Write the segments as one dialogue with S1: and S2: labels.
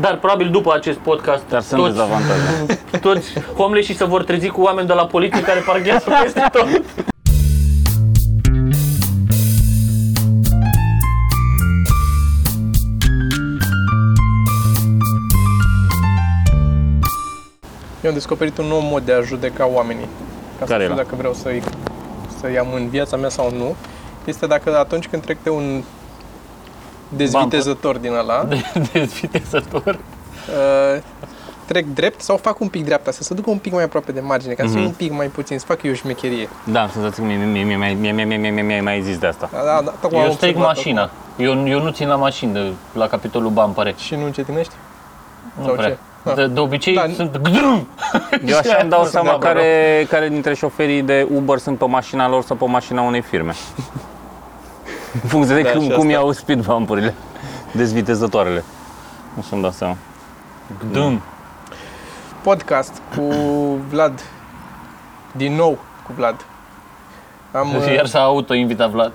S1: Dar probabil după acest podcast
S2: Dar sunt
S1: toți,
S2: dezavantaje.
S1: toți homeless se vor trezi cu oameni de la poliție care parchează peste tot.
S3: Eu am descoperit un nou mod de a judeca oamenii. Ca
S2: Care
S3: să știu
S2: era?
S3: dacă vreau să-i, să-i am în viața mea sau nu. Este dacă atunci când trec de un dezvitezător din ăla.
S1: dezvitezător.
S3: Uh, trec drept sau fac un pic dreapta, să se ducă un pic mai aproape de margine, ca
S2: mm-hmm.
S3: un pic mai puțin, să fac eu șmecherie.
S2: Da, am senzația că mi-ai mai zis de asta.
S3: Da, da,
S1: eu stric mașina. Eu, eu nu țin la mașină, la capitolul ban,
S3: pare. Și nu încetinești?
S1: Nu
S3: sau
S1: prea.
S3: Ce?
S1: De, de obicei
S3: da.
S1: sunt
S2: Eu așa îmi dau seama care, care dintre șoferii de Uber sunt pe mașina lor sau pe mașina unei firme. În funcție de
S3: Da,
S2: cum,
S3: și
S2: cum
S3: asta.
S2: iau speed bump-urile, dezvitezătoarele. Așa îmi dau seama.
S1: Gdum.
S3: Podcast cu Vlad. Din nou cu Vlad. Am, uh,
S1: Iar s-a auto-invitat Vlad.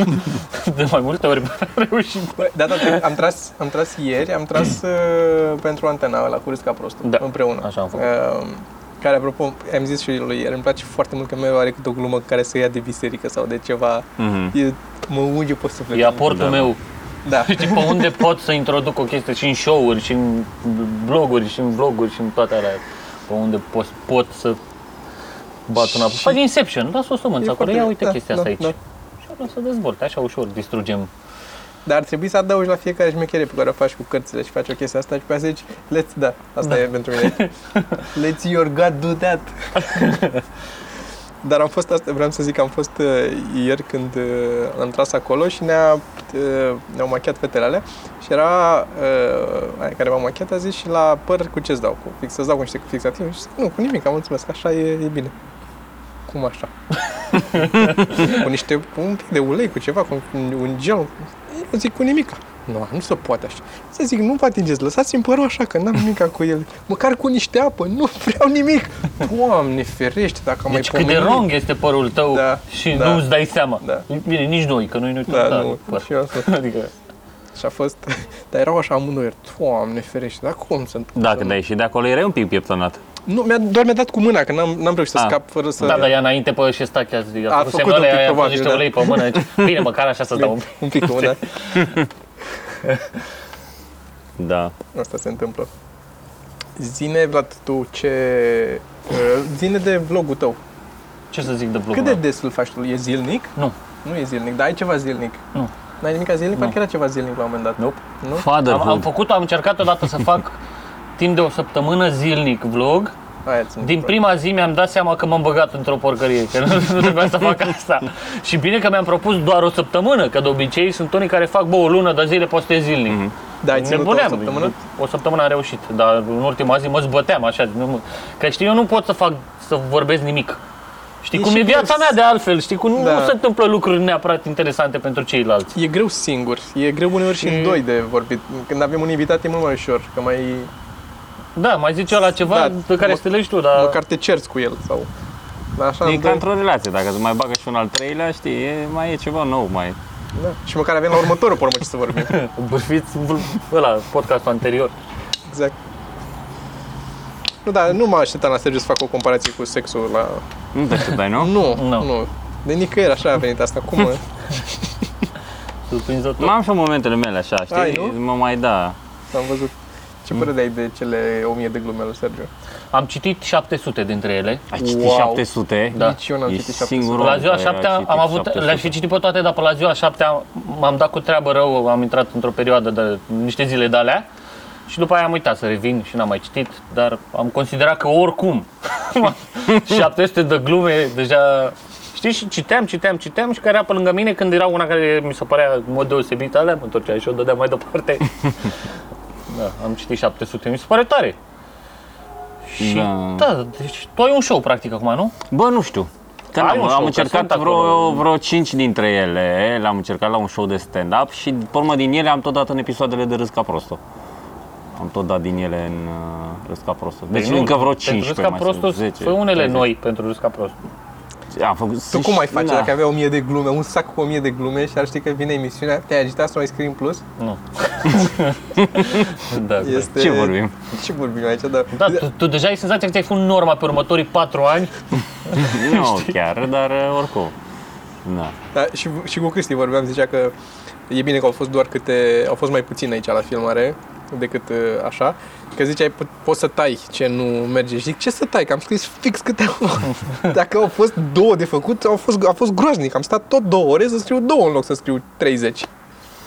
S1: de mai multe ori a reușit.
S3: Bă, Da, da, da, am tras, am tras ieri, am tras uh, pentru antena la Curâs ca prostul,
S1: Da,
S3: împreună.
S1: așa am făcut.
S3: Uh, care, apropo, am zis și lui ieri, îmi place foarte mult că mereu are câte o glumă care să ia de biserică sau de ceva.
S2: Mhm.
S3: E, mă unge pe suflet.
S1: E aportul
S2: Da.
S1: meu.
S3: Da.
S1: Știi pe unde pot să introduc o chestie și în show-uri, și în bloguri, și în vloguri, și în toate alea. Pe unde pot, pot să bat una. Fac Inception, lasă o sămânță
S3: E
S1: acolo,
S3: foarte-
S1: ia uite
S3: da,
S1: chestia
S3: da,
S1: asta aici.
S3: da.
S1: Și o să dezvolte, așa ușor distrugem.
S3: Dar ar trebui să adaugi la fiecare șmecherie pe care o faci cu cărțile și faci o chestie asta și pe aceea zici, let's, da, asta
S1: Da.
S3: e pentru mine. let's your God do that. Dar am fost, asta, vreau să zic că am fost uh, ieri când uh, am tras acolo și ne-a, uh, ne-au machiat fetele alea și era, uh, aia care m-a machiat a zis și la păr cu ce-ți dau? Cu fix, să-ți dau cu niște fixative? Și zic, nu, cu nimic, am mulțumesc, așa e, e bine. Cum așa? cu niște, cu un pic de ulei, cu ceva, cu un, un gel. Eu zic cu nimic. Nu, nu se poate așa. Să zic, nu vă atingeți, lăsați-mi părul așa, că n-am nimic cu el. Măcar cu niște apă, nu vreau nimic. Doamne ferește, dacă am
S1: Deci
S3: mai
S1: cât de
S3: pomenit.
S1: wrong este părul tău
S3: Da,
S1: și
S3: da.
S1: nu-ți dai seama.
S3: Da.
S1: Bine, nici noi, că noi nu
S3: Da,
S1: da,
S3: nu,
S1: păr.
S3: și eu asta.
S1: Adică,
S3: Și a fost, dar erau așa amândoi, Doamne ferește, dar cum sunt?
S2: Da, când ai ieșit de acolo, erai un pic pieptănat.
S3: Nu, mi-a, doar mi-a dat cu mâna, că n-am, n-am reușit să
S2: Ah.
S3: scap fără să...
S1: da, dar ea înainte pe și stache, a, a,
S3: A
S1: făcut
S3: făcut
S1: semnul
S3: un pic,
S1: ăla, a pus
S3: probabil,
S1: niște
S3: da.
S1: ulei pe mână. Deci, bine, măcar așa să-ți dau un pic.
S3: un pic cu mâna.
S2: Da.
S3: Asta se întâmplă. Zine, Vlad, tu ce... uh, Zine de vlogul tău.
S1: Ce să zic de vlogul
S3: Cât de
S1: meu?
S3: des îl faci tu? E zilnic?
S1: Nu.
S3: Nu e zilnic, dar ai ceva zilnic.
S1: Nu.
S3: N-ai nimic zilnic?
S1: Nu.
S3: Parcă era ceva zilnic la un moment dat.
S1: Nope.
S3: Nu?
S2: Fatherhood.
S1: Am, am făcut, am încercat odată să fac timp de o săptămână zilnic vlog.
S3: Aia țin
S1: Din prima zi mi-am dat seama că m-am băgat într-o porcărie, că nu, nu trebuia să fac asta. Și bine că mi-am propus doar o săptămână, că de obicei sunt unii care fac, bă, o lună de zile postez zilnic.
S2: Mhm.
S3: Da, ai ținut o
S1: Nebuneam.
S3: săptămână?
S1: O săptămână am reușit, dar în ultima zi mă zbăteam așa. Nu, mă- că știi, eu nu pot să fac, să vorbesc nimic. Știi
S3: E
S1: cum
S3: și
S1: e viața
S3: greu
S1: mea de altfel, știi cum nu,
S3: Da.
S1: nu se întâmplă lucruri neapărat interesante pentru ceilalți.
S3: E greu singur, e greu uneori și în
S1: E-
S3: doi de vorbit. Când avem un invitat e mult mai ușor, că mai
S1: Da, mai zice la ceva
S3: Da,
S1: pe care
S3: mă-
S1: să te legi tu, dar...
S3: măcar te cerți cu el sau... Dar așa
S2: E
S3: în
S2: ca
S3: doi,
S2: într-o relație, dacă îți mai bagă și un al treilea, știi, e, mai e ceva nou, mai...
S3: da. Și măcar avem la următorul pe urmă ce să vorbim.
S1: Bârfiți ăla, podcastul anterior.
S3: Exact. Nu, da, nu mă așteptam la Sergiu să fac o comparație cu sexul la...
S2: Nu te așteptai, nu?
S3: Nu,
S1: Nu.
S3: nu. nu. De nicăieri așa a venit asta. Cum? mă?
S1: Surprinzător.
S2: Mai am și eu momentele mele așa, știi?
S3: Ai, nu?
S2: Mă mai da.
S3: Am văzut. Ce părere ai de cele 1000 de glume lui Sergiu?
S1: Am citit 700 dintre ele.
S2: Ai citit
S3: Wow.
S2: 700?
S1: Da.
S3: Nici eu n-am
S2: Ești
S3: citit 700.
S2: singurul
S1: La
S2: om
S1: ziua
S2: care a
S1: 7
S2: citit
S1: am avut,
S2: 700.
S1: le-aș fi citit pe toate, dar pe la ziua 7 m-am dat cu treabă rău, am intrat într-o perioadă de niște zile de alea și după aia am uitat să revin și n-am mai citit, dar am considerat că oricum 700 de glume deja Știi, și citeam, citeam, citeam și care era pe lângă mine când era una care mi se părea în mod deosebit alea, mă întorceam și o dădeam mai departe. da, am citit 700, mi se pare tare. Și
S2: Da.
S1: da, deci tu ai un show practic acum, nu?
S2: Bă, nu știu. Că
S1: Ai
S2: am,
S1: un show,
S2: am
S1: că
S2: încercat
S1: sunt acolo.
S2: vreo, vreo 5 dintre ele, le-am încercat la un show de stand-up și pe urmă din ele am tot dat în episoadele de Râs ca prostul. Am tot dat din ele în uh, Râs ca prostul. Deci
S1: nu,
S2: încă vreo
S1: Pentru
S2: 15
S1: Râsca
S2: mai
S1: prostul,
S2: sunt 10.
S1: fă unele
S2: 30.
S1: noi pentru Râsca prostul.
S2: Am făcut,
S3: Tu cum ai face
S2: da.
S3: dacă avea 1000 de glume, un sac cu 1000 de glume și ar ști că vine emisiunea, te-ai agitat să mai scrii în plus?
S1: Nu. Da,
S3: Este...
S2: Ce vorbim?
S3: Ce vorbim aici, da.
S1: Da, tu, tu deja ai senzația că ți-ai făcut norma pe următorii patru ani.
S2: Nu chiar, dar uh, oricum. Da.
S3: Da, și, și cu Cristi vorbeam, zicea că e bine că au fost doar câte, au fost mai puțin aici la filmare decât uh, așa, că ziceai po- poți să tai ce nu merge. Și zic, ce să tai? Că am scris fix câte au. Dacă au fost două de făcut, au fost, a fost groaznic. Am stat tot două ore să scriu două în loc să scriu 30.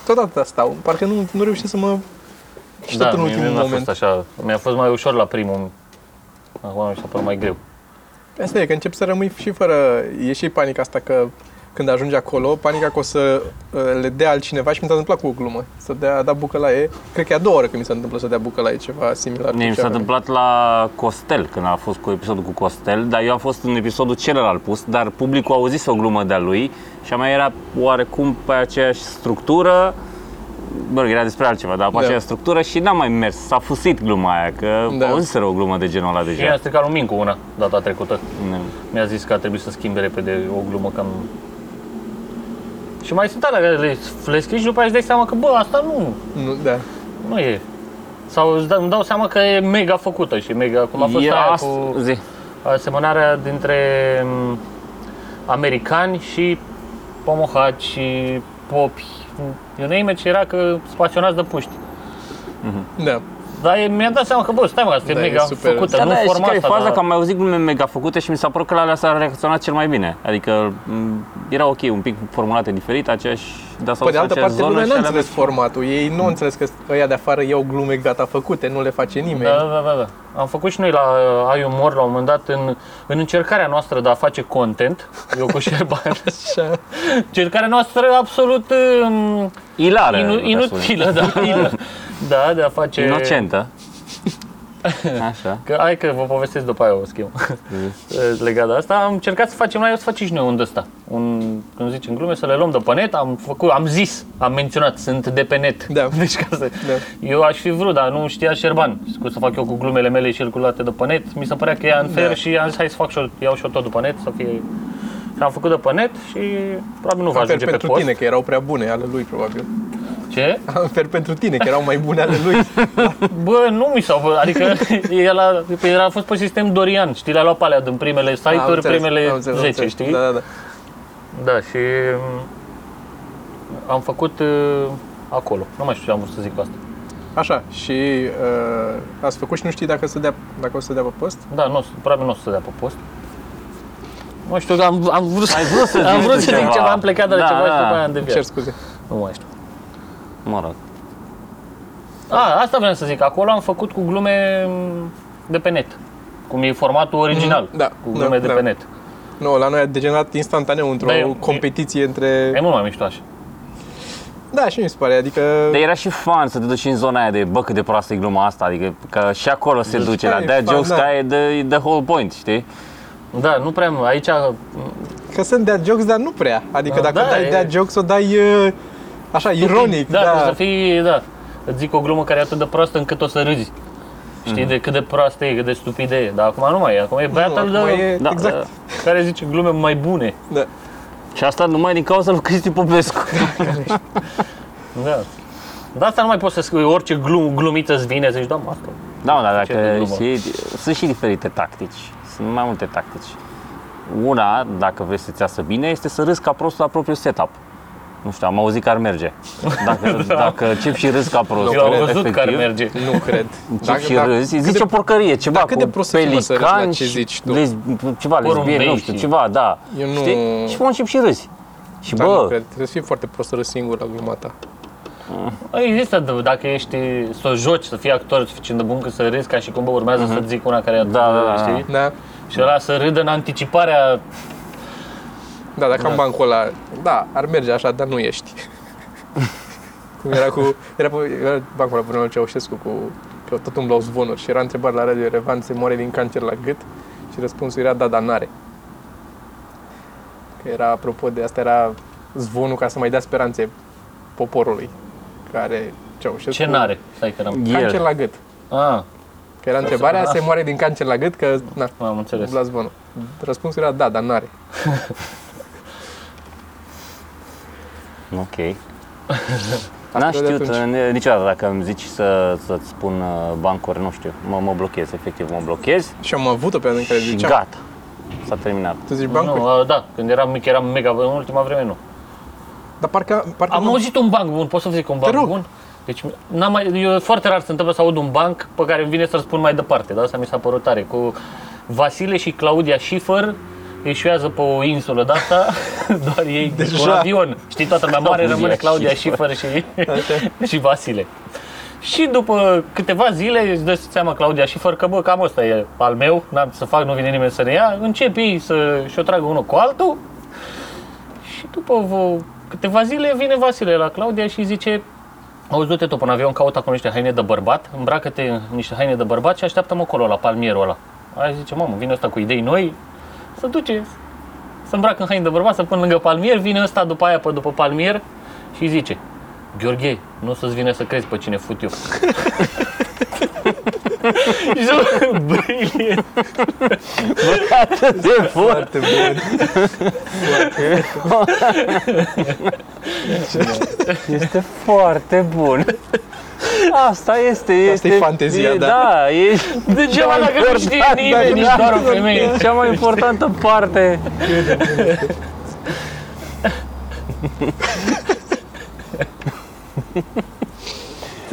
S3: Tot atâta stau. Parcă nu, nu reușesc să mă... Și tot în
S1: mie
S3: ultimul
S1: mi-a
S3: moment.
S1: fost așa, mi-a fost mai ușor la primul. Acum mi s-a părut mai greu.
S3: Asta e, că începi să rămâi și fără... E și panica asta că când ajungi acolo, panica că o să uh, le dea altcineva și mi s-a întâmplat cu o glumă. Să dea, da bucălaie. Cred că e a doua oră când mi se întâmplă să dea bucălaie, ceva similar. cu
S2: Mie mi
S3: ce
S2: s-a
S3: avem.
S2: întâmplat la Costel, când a fost cu episodul cu Costel, dar eu am fost în episodul celălalt pus, dar publicul a auzit o glumă de-a lui și a mai era oarecum pe aceeași structură, Bă, era despre altceva, dar pe
S3: Da.
S2: aceeași structură și n-a mai mers, s-a fusit gluma aia, că
S3: Da.
S2: da. auziseră o glumă de genul ăla
S1: Și mi-a
S2: deja.
S1: stricat lui Mincu una data trecută.
S2: Nu.
S1: Mi-a zis că a trebuit să schimbe repede o glumă cam... Și mai sunt alea care le, le scrii și după aia îți dai seama că, bă, asta nu,
S3: Nu, da.
S1: nu e. Sau îți dau, îmi dau seama că e mega făcută și mega, cum a fost
S2: E
S1: aia
S2: asta,
S1: cu
S2: zi.
S1: asemănarea dintre m, americani și pomohaci și popi. Eu name it, și era că sunt pasionați de puști.
S3: Da.
S1: Dar e- mi-am dat seama că, bă, stai mă, asta
S3: Da,
S1: e
S3: e
S1: mega
S3: super-
S1: făcută,
S2: Da,
S1: nu
S2: da, și
S1: forma
S2: care e
S1: asta,
S2: faza
S1: dar-
S2: că am mai auzit glume mega făcute și mi s-a părut că la alea s-a reacționat cel mai bine. Adică m, era ok, un pic formulate diferit, aceeași, dar s-au
S3: Pe de altă
S2: aceeași
S3: parte,
S2: zonă
S3: lumea
S2: și
S3: n-a
S2: alea
S3: înțeles formatul. Ei nu au înțeles că ăia de afară iau glume gata făcute, nu le face nimeni.
S1: Da, da, da, da. Am făcut și noi la uh, Ai Umor la un moment dat în, în încercarea noastră de a face content, eu cu Șerban,
S3: Așa.
S1: încercarea noastră absolut um,
S2: Ilară,
S1: inu,
S2: putea spune.
S1: inutilă, da, inutilă. da, de a face...
S2: Inocentă. Așa.
S1: Că, hai că vă povestesc după aia o schimb legat de asta. Am încercat să facem la eu să facem și noi un de ăsta. Un, când zicem glume, să le luăm de pe net. Am făcut, am zis, am menționat, sunt de pe net.
S3: Da.
S1: Deci ca să,
S3: Da.
S1: Eu aș fi vrut, dar nu știa Șerban cum să fac eu cu glumele mele și el cu luate de pe net. Mi se părea că e unfair
S3: Da.
S1: și am zis hai să fac și eu, iau și eu tot de pe net, să fie... Și am făcut de pe net și probabil nu va
S3: Fer
S1: ajunge pe
S3: pentru
S1: post.
S3: tine, că erau prea bune ale lui, probabil.
S1: Ce?
S3: Fer pentru tine, că erau mai bune ale lui.
S1: Bă, nu mi s-au văzut, adică el a, el a fost pe sistem Dorian, știi, le-a luat pe alea din primele
S3: Am
S1: site-uri,
S3: înțeles,
S1: primele
S3: am înțeles, am
S1: 10,
S3: înțeles.
S1: știi?
S3: Da, da, da.
S1: Da, și m, am făcut uh, acolo. Nu mai știu ce am vrut să zic cu asta.
S3: Așa, și uh, ați făcut și nu știi dacă, să dea, dacă o să dea pe post?
S1: Da, nu, o să- probabil nu o să dea pe post. Nu știu, am, am vrut să,
S2: Ai vrut să
S1: am
S2: zici
S1: vrut
S2: tu
S1: să zic
S2: ceva.
S1: ceva, am plecat de la
S2: Da,
S1: ceva și
S2: da.
S1: după aia am
S3: Cer
S1: deviat.
S3: scuze.
S1: Nu mai știu.
S2: Mă rog.
S1: A, asta vreau să zic. Acolo am făcut cu glume m, de pe net. Cum e formatul original.
S3: Mm, da,
S1: Cu glume
S3: da,
S1: de
S3: da.
S1: pe net.
S3: Nu, la noi a degenerat instantaneu într-o
S1: Da, e-
S3: competiție între...
S1: E mult mai mișto așa.
S3: Da, și mi se pare, adică...
S2: Dar era și fan să te duci în zona aia de, bă, cât de proastă e gluma asta, adică că și acolo se
S3: Deci,
S2: duce,
S3: da,
S2: la
S3: e
S2: dad
S3: fan,
S2: jokes,
S3: da.
S2: ca e the, the whole point, știi?
S1: Da, nu prea, aici
S3: Că sunt dea jokes, dar nu prea. Adică
S1: Da,
S3: dacă
S1: da,
S3: dai
S1: e-
S3: dea jokes, o dai uh, așa, ironic.
S1: Da,
S3: Da,
S1: trebuie să fii, da. Îți zic o glumă care e atât de proastă încât o să râzi. Știi
S3: Mhm.
S1: de cât de proastă e, cât de stupidă e. Dar acum nu mai e. Acum e battle
S3: acum
S1: de,
S3: e-
S2: Da,
S3: exact.
S2: da.
S1: care zice glume mai bune.
S3: da.
S2: Și asta numai din cauza lui Cristi Popescu.
S1: Da. Dar asta nu mai poți să scrii orice glum, glumiță îți vine să zici, da, mă, asta.
S2: Da, mă, dar
S1: Ce de
S2: dacă
S1: glumă.
S2: știi, sunt și diferite tactici. Sunt mai multe tactici. Una, dacă vrei să-ți iasă bine, este să râzi ca prost la propriul setup. Nu știu, am auzit că ar merge. Dacă, dacă încep și râzi ca prost,
S1: Eu am văzut
S2: efectiv,
S1: că ar merge.
S3: Nu cred.
S2: Încep și râzi, zici o porcărie, ceva
S3: dar cât de
S2: cu
S3: prost să fii, mă, să râzi la
S2: pelicani
S3: ce
S2: și
S3: zici tu?
S2: lez, ceva, lesbieni, nu
S1: Porumbei
S2: știu,
S1: și-
S2: ceva, da.
S3: Eu nu-
S2: Știi? Și până încep și râzi. Și
S3: Da, nu
S2: bă,
S3: cred. Trebuie să fii foarte prost să râzi singur la gluma ta.
S1: Băi, Există, d- dacă ești, să o joci, să fii actor suficient de bun cât să râzi ca și cum bă, urmează să zic una care e atât
S2: Da,
S1: de-
S2: da, da,
S1: știi?
S3: Da?
S1: Și ăla să râdă în anticiparea
S3: Da, dacă am bancul ăla, da, ar merge așa, dar nu ești. Cum era cu, era, pe, era bancul ăla până Ceaușescu cu, că tot umblau zvonuri și era întrebat la Radio Revan, se moare din cancer la gât și răspunsul era da, dar n-are. Că era, apropo de asta, era zvonul ca să mai dea speranțe poporului care Ceaușescu...
S1: ce n-are. Stai că n-am...
S3: Cancer
S2: el.
S3: la gât.
S1: Ah,
S3: Că era întrebarea, se moare din cancer la gât, că, na,
S1: am înțeles.
S3: la zvonul. Răspunsul era da, dar n-are.
S2: Ok. N-am
S3: Asta de
S2: știut
S3: atunci.
S2: uh, niciodată dacă îmi zici să, să-ți spun uh, bancuri, nu știu, mă, mă blochez, efectiv mă blochez
S3: Și am avut o perioadă în care
S2: și
S3: ziceam,
S2: gata, s-a terminat.
S3: tu zici bancuri?
S1: Nu, uh, da, când eram mic eram mega, în ultima vreme nu.
S3: Dar parcă, parcă
S1: Am auzit un banc bun, pot să vă zic un banc
S3: rog.
S1: bun? Deci n-am mai, eu, foarte rar se întâmplă să aud un banc pe care îmi vine să-l spun mai departe, dar asta mi s-a părut tare. Cu Vasile și Claudia Schiffer eșuează pe o insulă de asta, doar ei
S3: Deja.
S1: cu un avion. Știi, toată lumea mare
S2: Claudia
S1: rămâne Claudia
S2: Schiffer.
S1: Schiffer și, și Vasile. Și după câteva zile îți dă seama Claudia Schiffer că bă, cam ăsta e al meu, n-am ce să fac, nu vine nimeni să ne ia, încep ei să și-o tragă unul cu altul și după vă, câteva zile vine Vasile la Claudia și zice Auzi, du-te tu până avion, caută acolo niște haine de bărbat, îmbracă-te în niște haine de bărbat și așteaptă-mă acolo la palmierul ăla. Aia zice, mamă, vine ăsta cu idei noi, să duce, să îmbracă în haine de bărbat, să pun lângă palmier, vine ăsta după aia pe după palmier și zice, Gheorghe, nu o să-ți vine să crezi pe cine fut eu. și zic, brilliant.
S2: Atât de bun!
S3: Foarte bun.
S2: Este foarte bun! Asta este, este...
S3: e fantezia,
S2: e,
S3: da.
S2: Da, e
S1: Degeaba dacă nu știe
S2: important,
S1: nimeni, nici
S2: da,
S1: doar o femeie.
S2: cea mai importantă parte.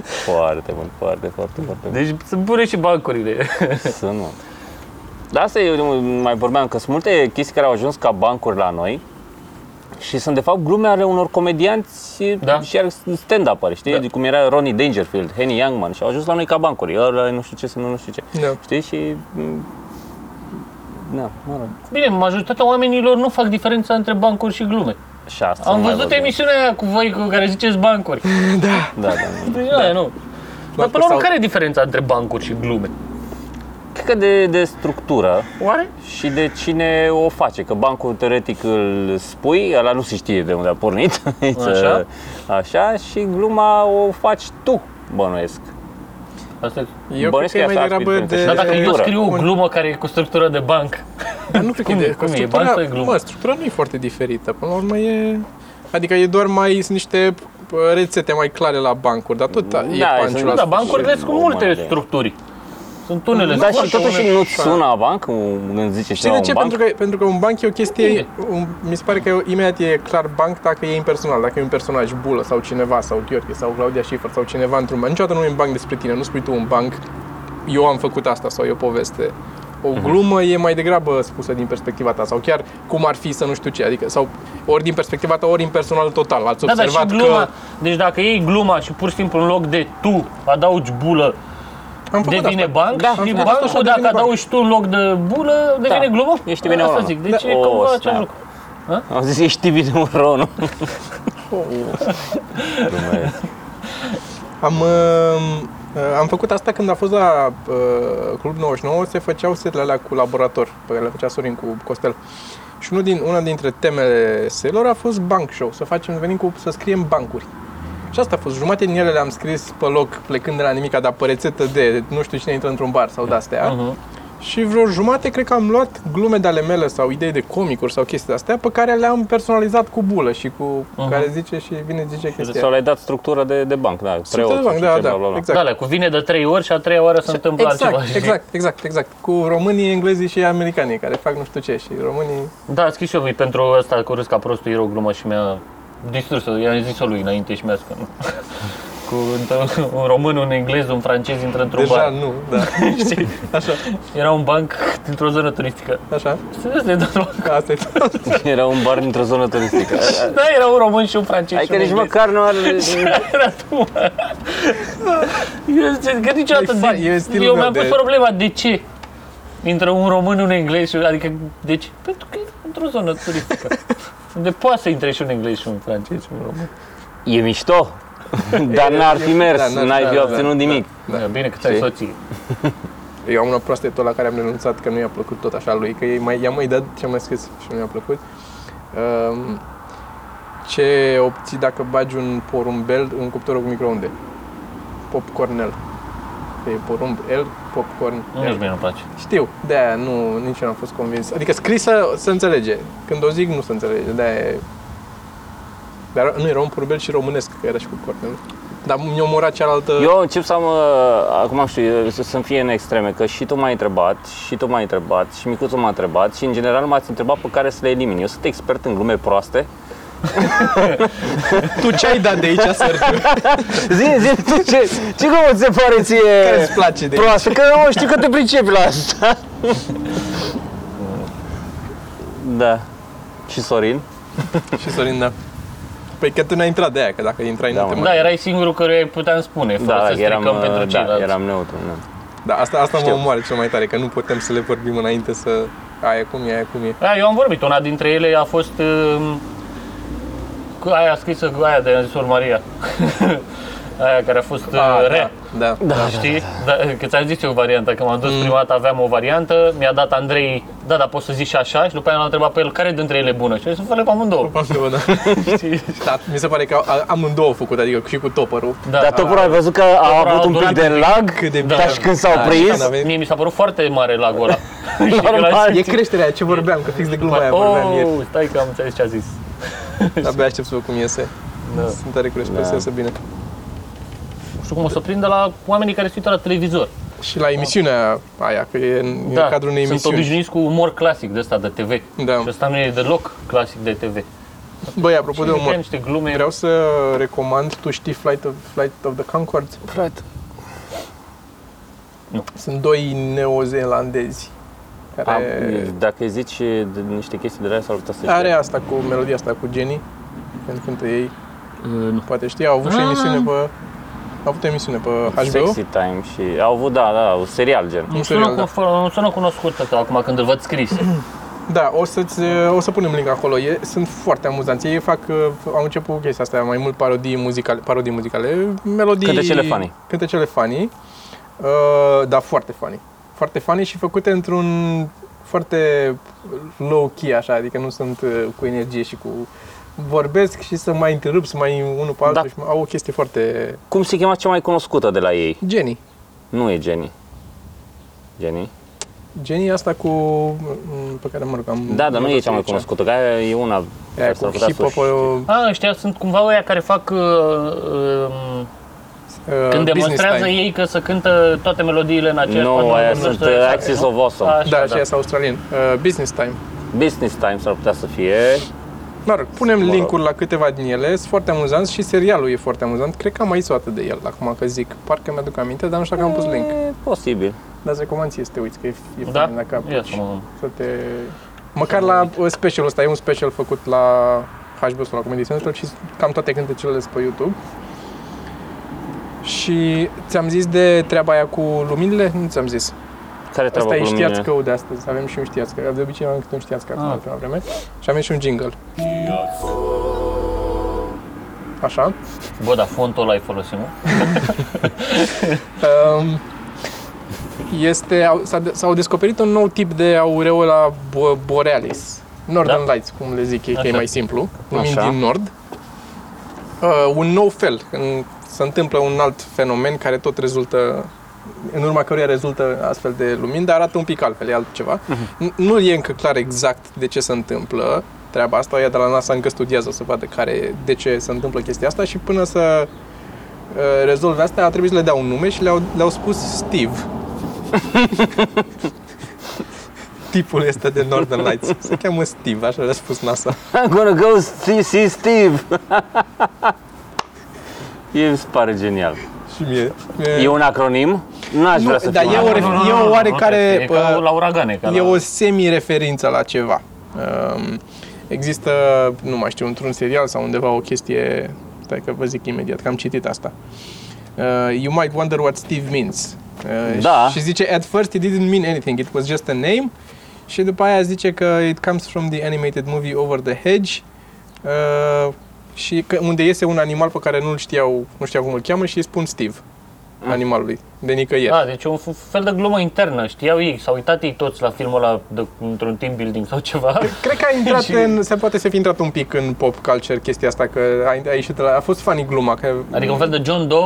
S2: Foarte bun, foarte, foarte, foarte bun.
S1: Deci sunt bune și bancurile.
S2: Să nu. Dar asta eu mai vorbeam, că sunt multe chestii care au ajuns ca bancuri la noi și sunt de fapt glume ale unor comedianți
S1: Da.
S2: și iar stand-up știi?
S1: Da.
S2: Da. Cum era Ronnie Dangerfield, Henny Youngman și au ajuns la noi ca bancuri. Ăla nu știu ce, să nu, nu știu ce.
S3: Da.
S2: Știi? Și... m, Da, mă rog.
S1: Bine, majoritatea oamenilor nu fac diferența între bancuri și glume.
S2: Și asta
S1: Am
S2: mai
S1: văzut
S2: vorbim.
S1: emisiunea aia cu voi cu care ziceți bancuri.
S2: Da, da. da.
S1: Deci aia nu. Dar până la urmă,
S3: sau-
S1: care e diferența între bancuri și glume?
S2: Cred că de, de structură
S1: Oare?
S2: și de cine o face. Că bancul teoretic îl spui, ăla nu se știe de unde a pornit.
S1: Așa.
S2: Așa și gluma o faci tu, bănuiesc.
S1: Asta e.
S3: Eu cred
S2: Bănuiesc
S3: că e
S2: că
S3: mai
S2: asta ar fi
S3: degrabă
S2: diferența.
S3: de...
S1: Dar dacă eu
S2: structură.
S1: scriu o
S3: Un-
S1: glumă care e cu structură de banc,
S3: Dar nu cred că
S1: Cum
S3: e
S1: e?
S3: de...
S1: Cum e? E
S3: structura,
S1: banc sau e glumă?
S3: Mă, structura nu e foarte diferită. Până la urmă e... Adică e doar mai... Sunt niște uh, rețete mai clare la bancuri, dar tot e
S2: Da,
S3: panciul
S2: sunt-
S1: nu,
S3: ăsta.
S1: dar bancurile sunt cu
S2: o
S1: multe
S2: mână de-
S1: structuri. Sunt unele.
S2: Da,
S1: sunt
S2: și totuși
S1: unele-
S2: nu-ți sună la banc când zice
S3: Știi
S2: ceva
S3: de
S2: un
S3: ce?
S2: banc?
S3: Pentru că, pentru că un banc e o chestie,
S1: Bine.
S3: un, mi se pare că e- imediat e clar banc dacă e impersonal, dacă e un personaj, Bulă sau cineva, sau Gheorghe, sau Claudia Schiffer, sau cineva într-un banc. Niciodată nu e un banc despre tine, nu spui tu un banc, eu am făcut asta sau e o poveste. O
S1: Mhm.
S3: glumă e mai degrabă spusă din perspectiva ta sau chiar cum ar fi să nu știu ce, adică sau ori din perspectiva ta, ori impersonal total. Ați
S1: Da, dar și
S3: observat
S1: gluma,
S3: că
S1: deci dacă iei gluma și pur și simplu în loc de tu adaugi bulă,
S3: am făcut
S1: devine
S3: asta.
S1: banc
S2: Da,
S1: și
S2: am făcut
S3: asta și
S1: bancul
S3: devine
S1: dacă
S3: banc.
S1: adaugi tu în loc de bulă, devine
S2: Da.
S1: glumă?
S2: Ești bine
S1: Asta
S2: orană.
S1: zic, deci
S2: Da.
S1: e
S2: O,
S1: cumva
S2: snap.
S1: același lucru.
S2: Am zis, ești tibi de un ron.
S3: Am, uh, uh, am făcut asta când a fost la uh, Club 99, se făceau setlele alea cu laborator, pe care le făcea Sorin cu Costel. Și unul din, una dintre temele selor a fost bank show, să facem, venim cu, să scriem bancuri. Și asta a fost, jumate din ele le-am scris pe loc, plecând de la nimica, dar pe rețetă de nu știu cine intră într-un bar sau de-astea.
S1: Mhm.
S3: Și vreo jumate cred că am luat glume de ale mele sau idei de comicuri sau chestii de-astea pe care le-am personalizat cu bulă și cu
S1: Mhm.
S3: care zice și vine zice chestia.
S2: Sau le-ai dat structură de, de banc, da,
S3: Structură de
S2: preot,
S3: banc,
S2: și
S3: da,
S2: ce,
S3: da,
S2: bla, bla, bla.
S3: exact.
S1: Da, le cuvine de trei ori și a treia oară se întâmplă
S3: exact,
S1: altceva. știi?
S3: Exact, exact, exact. Cu românii, englezii și americanii care fac nu știu ce și românii...
S1: Da, a scris și eu lui, pentru ăsta cu râs ca prostul, era o glumă și mi-a distrus-o, i-am zis-o lui înainte și mi-a spus că nu. Cu un- un român, un englez, un francez intră într-un
S3: Deja
S1: bar.
S3: nu, da.
S1: Știi?
S3: Așa,
S1: Era un banc dintr-o zonă turistică.
S3: așa.
S1: Serios, de dat
S3: Asta e tot.
S2: Era un bar dintr-o zonă turistică.
S1: Da, era un român și un francez
S2: Hai
S1: și
S2: că
S1: un
S2: nici
S1: englez.
S2: măcar nu are...
S1: Era tu, mă. Eu zic că niciodată
S3: E fa- e stilul
S1: eu
S3: meu
S1: mi-am pus
S3: de-
S1: problema de ce intră un român, un englez, și- adică de ce? Pentru că e într-o zonă turistică. Unde poate să intre și un englez și un francez și un român.
S2: E mișto, dar n-ar fi mers,
S3: Da, n-ar-
S2: n-ai fi
S3: da,
S2: obținut
S3: da,
S2: nimic.
S1: Da. Bine că ți-ai
S2: Știi?
S1: soție.
S3: Eu am una proastă tot la care am renunțat că nu i-a plăcut tot așa lui, că e mai, i-am mai dat ce am mai scris și nu i-a plăcut. Um, ce obții dacă bagi un porumbel în cuptorul cu microunde? Popcornel. Că e porumb L, popcorn
S1: Nu, nici
S3: L.
S1: mie nu place.
S3: Știu, de-aia nu, nici eu n-am fost convins. Adică scrisă se înțelege. Când o zic nu se înțelege, de-aia e... Dar nu era un porumbel și românesc, că era și cu cornele. Dar mi-a omorat cealaltă...
S2: Eu încep să am, uh, acum știu, să- să-mi fie în extreme, că și tu m-ai întrebat, și tu m-ai întrebat, și Micuțu m-a întrebat și în general m-ați întrebat pe care să le elimin. Eu sunt expert în glume proaste.
S3: Tu ce ai dat de aici, Sergiu?
S2: Zi, zi, tu ce, ce cum ți se pare ție
S3: Care îți place de
S2: proastă? Că eu știu că te pricepi la asta. Da. Și Sorin?
S3: Și Sorin, da. Păi că tu n-ai intrat de aia, că dacă intrai
S2: Da,
S3: nu te
S2: mă.
S3: mai...
S1: Da, erai singurul căruia îi puteam spune, fără
S2: Da,
S1: să
S2: eram,
S1: stricăm pentru
S2: da,
S1: ceilalți.
S2: eram neutru. Nu.
S3: Da, asta, asta mă
S2: Știu.
S3: omoară cel mai tare, că nu putem să le vorbim înainte să... Aia cum e, aia cum e.
S1: Da, eu am vorbit, una dintre ele a fost um, cu aia scrisă cu aia de Sor Maria. aia care a fost uh,
S3: Ah,
S1: re.
S3: Da, da.
S1: Da, știi? Da, că ți-am zis eu o variantă, că m-am dus prima dată, aveam o variantă, mi-a dat Andrei, da, dar poți să zici și așa, și după aia l-am întrebat pe el care dintre ele e bună. Și a zis, fă pe amândouă.
S3: Amândouă, da.
S1: Știi?
S3: da. Mi se pare că a- amândouă au făcut, adică și cu topărul.
S1: Da,
S2: Dar topul ai văzut că a
S1: Topul a
S2: avut un pic
S1: durat
S2: de
S1: un pic.
S2: lag,
S3: Cât de
S1: Da.
S2: dar și când s-au
S3: Da, și
S2: prins,
S3: când a venit-
S1: Mie mi s-a părut foarte mare lagul ăla.
S2: Normal.
S3: E creșterea aia, ce vorbeam, că fix de gluma aia vorbeam ieri.
S1: oh, stai că am înțeles ce a zis.
S3: Abia aștept să văd cum iese.
S1: Da.
S3: Sunt tare curios, sper
S2: Da.
S3: să iasă bine.
S1: Nu știu cum o să prindă la oamenii care se uită la televizor.
S3: Și la emisiunea aia, că e în, e
S1: Da,
S3: în cadrul unei
S1: sunt
S3: emisiuni.
S1: obișnuiți cu umor clasic de ăsta de TV.
S3: Da.
S1: Și ăsta nu e deloc clasic de TV.
S3: Băi, apropo de
S1: Și
S3: umor,
S1: niște glume.
S3: vreau să recomand, tu știi Flight of, Flight of the Conchords?
S2: Frate.
S3: Sunt doi neozeelandezi
S2: A,
S3: care
S2: dacă îi zici de niște chestii de la s-ar putea să
S3: are
S2: știe.
S3: asta cu melodia asta cu Jenny, când cântă ei,
S1: Uh, nu.
S3: poate știi, au avut și
S1: Ah.
S3: emisiune pe au avut emisiune pe HBO.
S2: Sexy Time și au avut, da, da, un serial gen.
S1: Nu
S3: Un
S1: sună,
S3: serial, da.
S1: cu, nu sună cunoscută că acum când îl văd scris.
S3: Da, o, să-ți, o să punem link acolo. E, sunt foarte amuzanți. Ei fac, uh, au început chestia asta, mai mult parodii muzicale, parodii muzicale melodii...
S2: Cântecele funny.
S3: Cântecele funny, uh, dar foarte funny. Foarte funny și făcute într-un foarte low-key, așa, adică nu sunt uh, cu energie și cu vorbesc și să mai întrerup, să mai unul pe altul
S2: Da.
S3: și au o chestie foarte...
S2: Cum se chema cea mai cunoscută de la ei?
S3: Jenny.
S2: Nu e Jenny. Jenny?
S3: Jenny asta cu... m, pe care, mă rog, am...
S2: Da, dar nu e cea mai
S3: aici.
S2: cunoscută, că aia e una
S3: Aia
S2: care s-ar
S3: cu
S2: putea să o
S3: hip-hop,
S2: știi.
S3: uh,
S1: A, ăștia sunt cumva ăia care fac uh, um, când
S3: business
S1: demonstrează
S3: time.
S1: ei că să cântă toate melodiile în aceeași
S2: Nu,
S1: pandă,
S2: aia
S1: vorbesc
S2: sunt
S1: de-
S2: uh, Axis of Awesome.
S1: Așa,
S3: Da,
S1: da.
S3: și sunt australieni. Uh, business time.
S2: Business Time s-ar putea să fie.
S3: Mă rog, punem
S2: Mă rog.
S3: link-uri la câteva din ele, sunt foarte amuzanți și serialul e foarte amuzant. Cred că am mai zis o dată de el, acum că zic. Parcă mi-aduc aminte, dar nu știu dacă am pus link.
S2: E posibil.
S3: Dar îți recomand ție să te uiți, că e, e
S1: Da?
S3: fain dacă
S1: Ia
S3: apuci
S1: să mă...
S3: să te... Măcar la uh, specialul ăsta, e un special făcut la HBO sau la Comedy Central și cam toate cântecele sunt pe YouTube. Și ți-am zis de treaba aia cu luminile? Nu ți-am zis.
S2: Care treaba
S3: Asta e
S2: cu
S3: știați
S2: luminile?
S3: că de astăzi. Avem și un știați că. De obicei am câte un știați că acum
S1: Ah.
S3: în prima vreme. Și avem și un jingle. Așa.
S1: Bă, dar fontul ăla ai folosit, nu?
S3: Um, este, au- s-a, s-au descoperit un nou tip de aureola bo- borealis. Northern
S1: Da.
S3: Lights, cum le zic ei, că e
S1: Așa.
S3: mai simplu, numind
S2: Așa.
S3: din nord. Uh, un nou fel, când se întâmplă un alt fenomen care tot rezultă, în urma căruia rezultă astfel de lumini, dar arată un pic altfel, e altceva. N- Nu e încă clar exact de ce se întâmplă treaba asta, ea de la NASA încă studiază să vadă care, de ce se întâmplă chestia asta și până să uh, rezolve asta a trebuit să le dea un nume și le-au, le-au spus Steve. Tipul este de Northern Lights. Se cheamă Steve, așa le-a spus NASA.
S2: I'm gonna go see, see Steve. e, îmi pare genial.
S3: Și mie.
S2: E un acronim? Nu aș
S3: Nu,
S2: vrea să
S3: dar
S2: fiu
S3: e
S2: un
S3: o
S2: acronim.
S3: ref- e o oarecare,
S1: E ca
S3: uh,
S1: la uragane. Ca
S3: E
S1: la...
S3: o semi-referință la ceva. Um, există, nu mai știu, într-un serial sau undeva o chestie, stai că vă zic imediat, că am citit asta. Uh, you might wonder what Steve means. Uh,
S2: Da.
S3: Și zice, at first it didn't mean anything, it was just a name. Și după aia zice că it comes from the animated movie Over the Hedge. Uh, și că unde iese un animal pe care nu-l știau, nu știau cum îl cheamă și îi spun Steve, animalului, de nicăieri.
S1: Ah, deci un f- fel de glumă internă, știau ei, s-au uitat ei toți la filmul ăla de, într-un team building sau ceva.
S3: Cred că a intrat
S1: Și-
S3: în, se poate să fi intrat un pic în pop culture chestia asta, că a, a ieșit de la, a fost funny gluma, că
S1: Adică un fel de John Doe,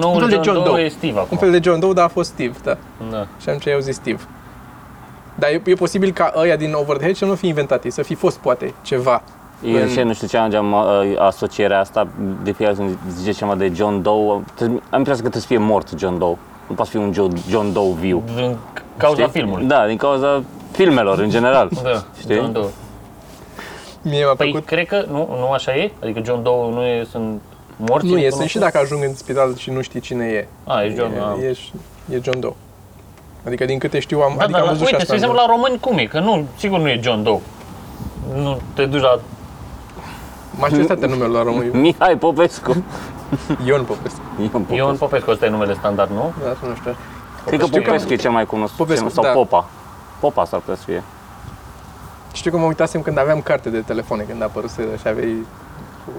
S1: noul
S3: Un fel de
S1: John,
S3: John
S1: Doe,
S3: Doe.
S1: e Steve acum.
S3: un fel de John Doe, dar a fost Steve, da.
S1: Da.
S3: Și atunci eu zis Steve. Dar e, e posibil ca ăia din Over the Hedge să nu fi inventat ei, să fi fost poate ceva
S2: Eu
S3: În-
S2: ce nu știu ce am uh, asocierea asta, de fiecare dată când zice ceva de John Doe, trebuie- am impresia că trebuie să fie mort John Doe. Nu poate fi un John, John Doe viu.
S1: Din cauza
S2: Știi?
S1: filmului.
S2: Da, din cauza filmelor în general.
S1: Da,
S2: Știi?
S1: John Doe.
S3: Mie mi-a
S1: Păi,
S3: plăcut.
S1: cred că nu, nu așa e? Adică John Doe nu e, sunt morți?
S3: Nu
S1: în
S3: e, sunt
S1: cunoscut?
S3: și dacă ajung în spital și nu știi cine e.
S1: A, e John, a.
S3: E, e, e John Doe. Adică din câte știu am,
S1: Da,
S3: adică
S1: dar
S3: am
S1: la,
S3: văzut și
S1: uite,
S3: asta.
S1: spre exemplu, la români cum e? Că nu, sigur nu e John Doe. Nu te duci la...
S3: Majoritatea numelor la români.
S2: Mihai Popescu.
S3: Ion Popescu.
S2: Ion Popescu.
S1: Ion Popescu, ăsta e numele standard, nu?
S3: Da, asta nu știu.
S2: Cred că
S3: Știu că-
S2: Popescu e cel mai cunoscut.
S3: Popescu,
S2: sau
S3: da.
S2: Popa. Popa s-ar putea să fie.
S3: Știu că mă uitasem când aveam carte de telefone, când a apărut și aveai